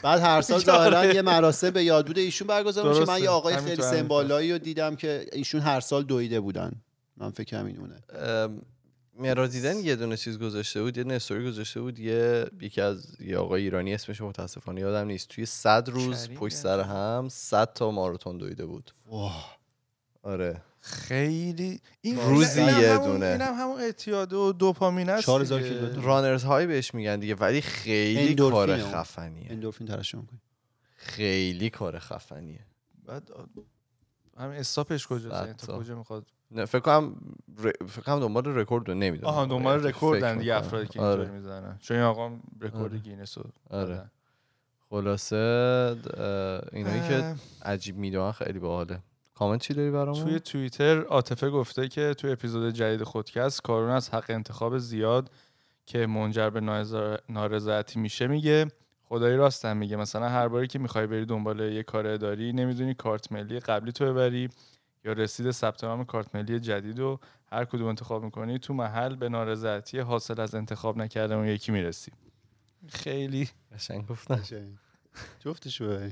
بعد هر سال ظاهرا یه مراسم به یاد بوده ایشون برگزار میشه. من. یه آقای خیلی سمبالایی رو دیدم که ایشون هر سال دویده بودن. من فکر همین اونه. ام، مرا دیدن یه دونه چیز گذاشته بود یه دونه استوری گذاشته بود. یه یکی از یه آقای ایرانی اسمش متاسفانه یادم نیست. توی صد روز کریم پشت سر هم صد تا ماراتون دویده بود. wow. آره. خیلی این روزی اینم یه همون- دونه. اینم همون اعتیاد و دوپامین است 4000 دیگه. کیلومتر. runner's high بهش میگن دیگه ولی خیلی کار. خفنیه اندورفین ترشح می‌کنی خیلی کار خفنیه بعد همین stop ش کجاست یعنی تا. کجا می‌خواد نه فکر کنم ر... فکر کنم دنبال رکورد رو نمی‌دونم آها دنبال رکوردن دیگه افرادی که آره. می‌زنن چون این آقا رکورد آره. گینس رو آره. خلاصه اینایی که عجیب می‌دونن خیلی باحاله کامنت چی داری برامون؟ توی توییتر عاطفه گفته که توی اپیزود جدید خودکست کارون از حق انتخاب زیاد که منجر به نارضا- نارضایتی میشه میگه. خدایی راستم میگه. مثلا هر باری که می‌خوای بری دنبال یه کار اداری نمی‌دونی کارت ملی قبلی تو ببری یا رسید ثبت نام کارت ملی جدید و هر کدوم انتخاب می‌کنی تو محل به نارضایتی حاصل از انتخاب نکردن اون یکی می‌رسی. خیلی قشنگ گفتن جفتش ببری. اه،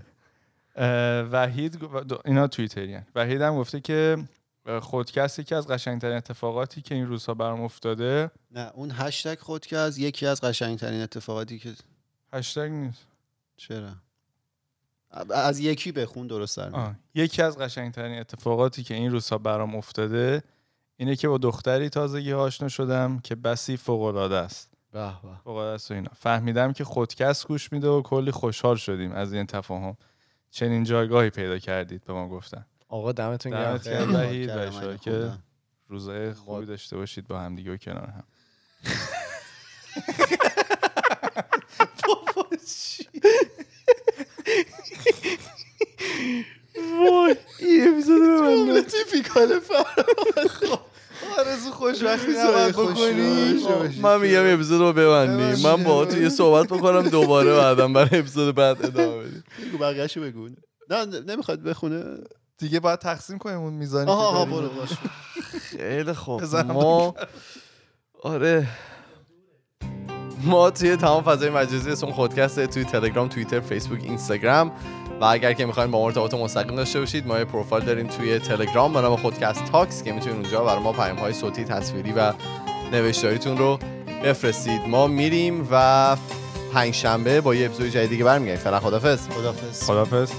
وحید اینا توییتری وحید هم گفته که خودکست یکی از قشنگترین اتفاقاتی که این روزها برام افتاده. نه اون هشتگ خود که از یکی از قشنگترین اتفاقاتی که هشتگ نیست. چرا؟ از یکی بخون درست در. یکی از قشنگترین اتفاقاتی که این روزها برام افتاده اینه که با دختری تازگی آشنا شدم که بسی فوق است. به به. فوق است و اینا. فهمیدم که خودکست گوش میده و کلی خوشحال شدیم از این تفاهم. چنین جایگاهی پیدا کردید به ما گفتن. آقا دمتون گرم. دمت خیلی. و که. روزای خوبی داشته باشید با همدیگه و کنار هم. وای این اپیزود جمله تیپیکال فرهاد. خب آرزو خوشبختی نباید نباید بکنی. من میگم اپیزود رو ببندیم. من با تو یه صحبت بکنم دوباره بعدم برای اپیزود بعد ادامه بدیم. بگو بقیه‌شو بگو. نه نمی‌خواد بخونه. دیگه باید تقسیم کنیم اون میزانی آها آها. برو باش. خیلی خوب. ما آره. ما توی تمام فضای مجازی اسم خودکسته توی تلگرام توییتر فیسبوک اینستاگرام و اگر که می‌خواین با ما ارتباط مستقیم داشته باشید ما یه پروفایل داریم توی تلگرام به نام خودکست تاکس که می‌تونید اونجا برای ما پیام های صوتی تصویری و نوشتاریتون رو بفرستید. ما میریم و پنج شنبه با یه اپیزود جدید دیگه برمیگردیم. فعلا خدافظ خدافظ خدافظ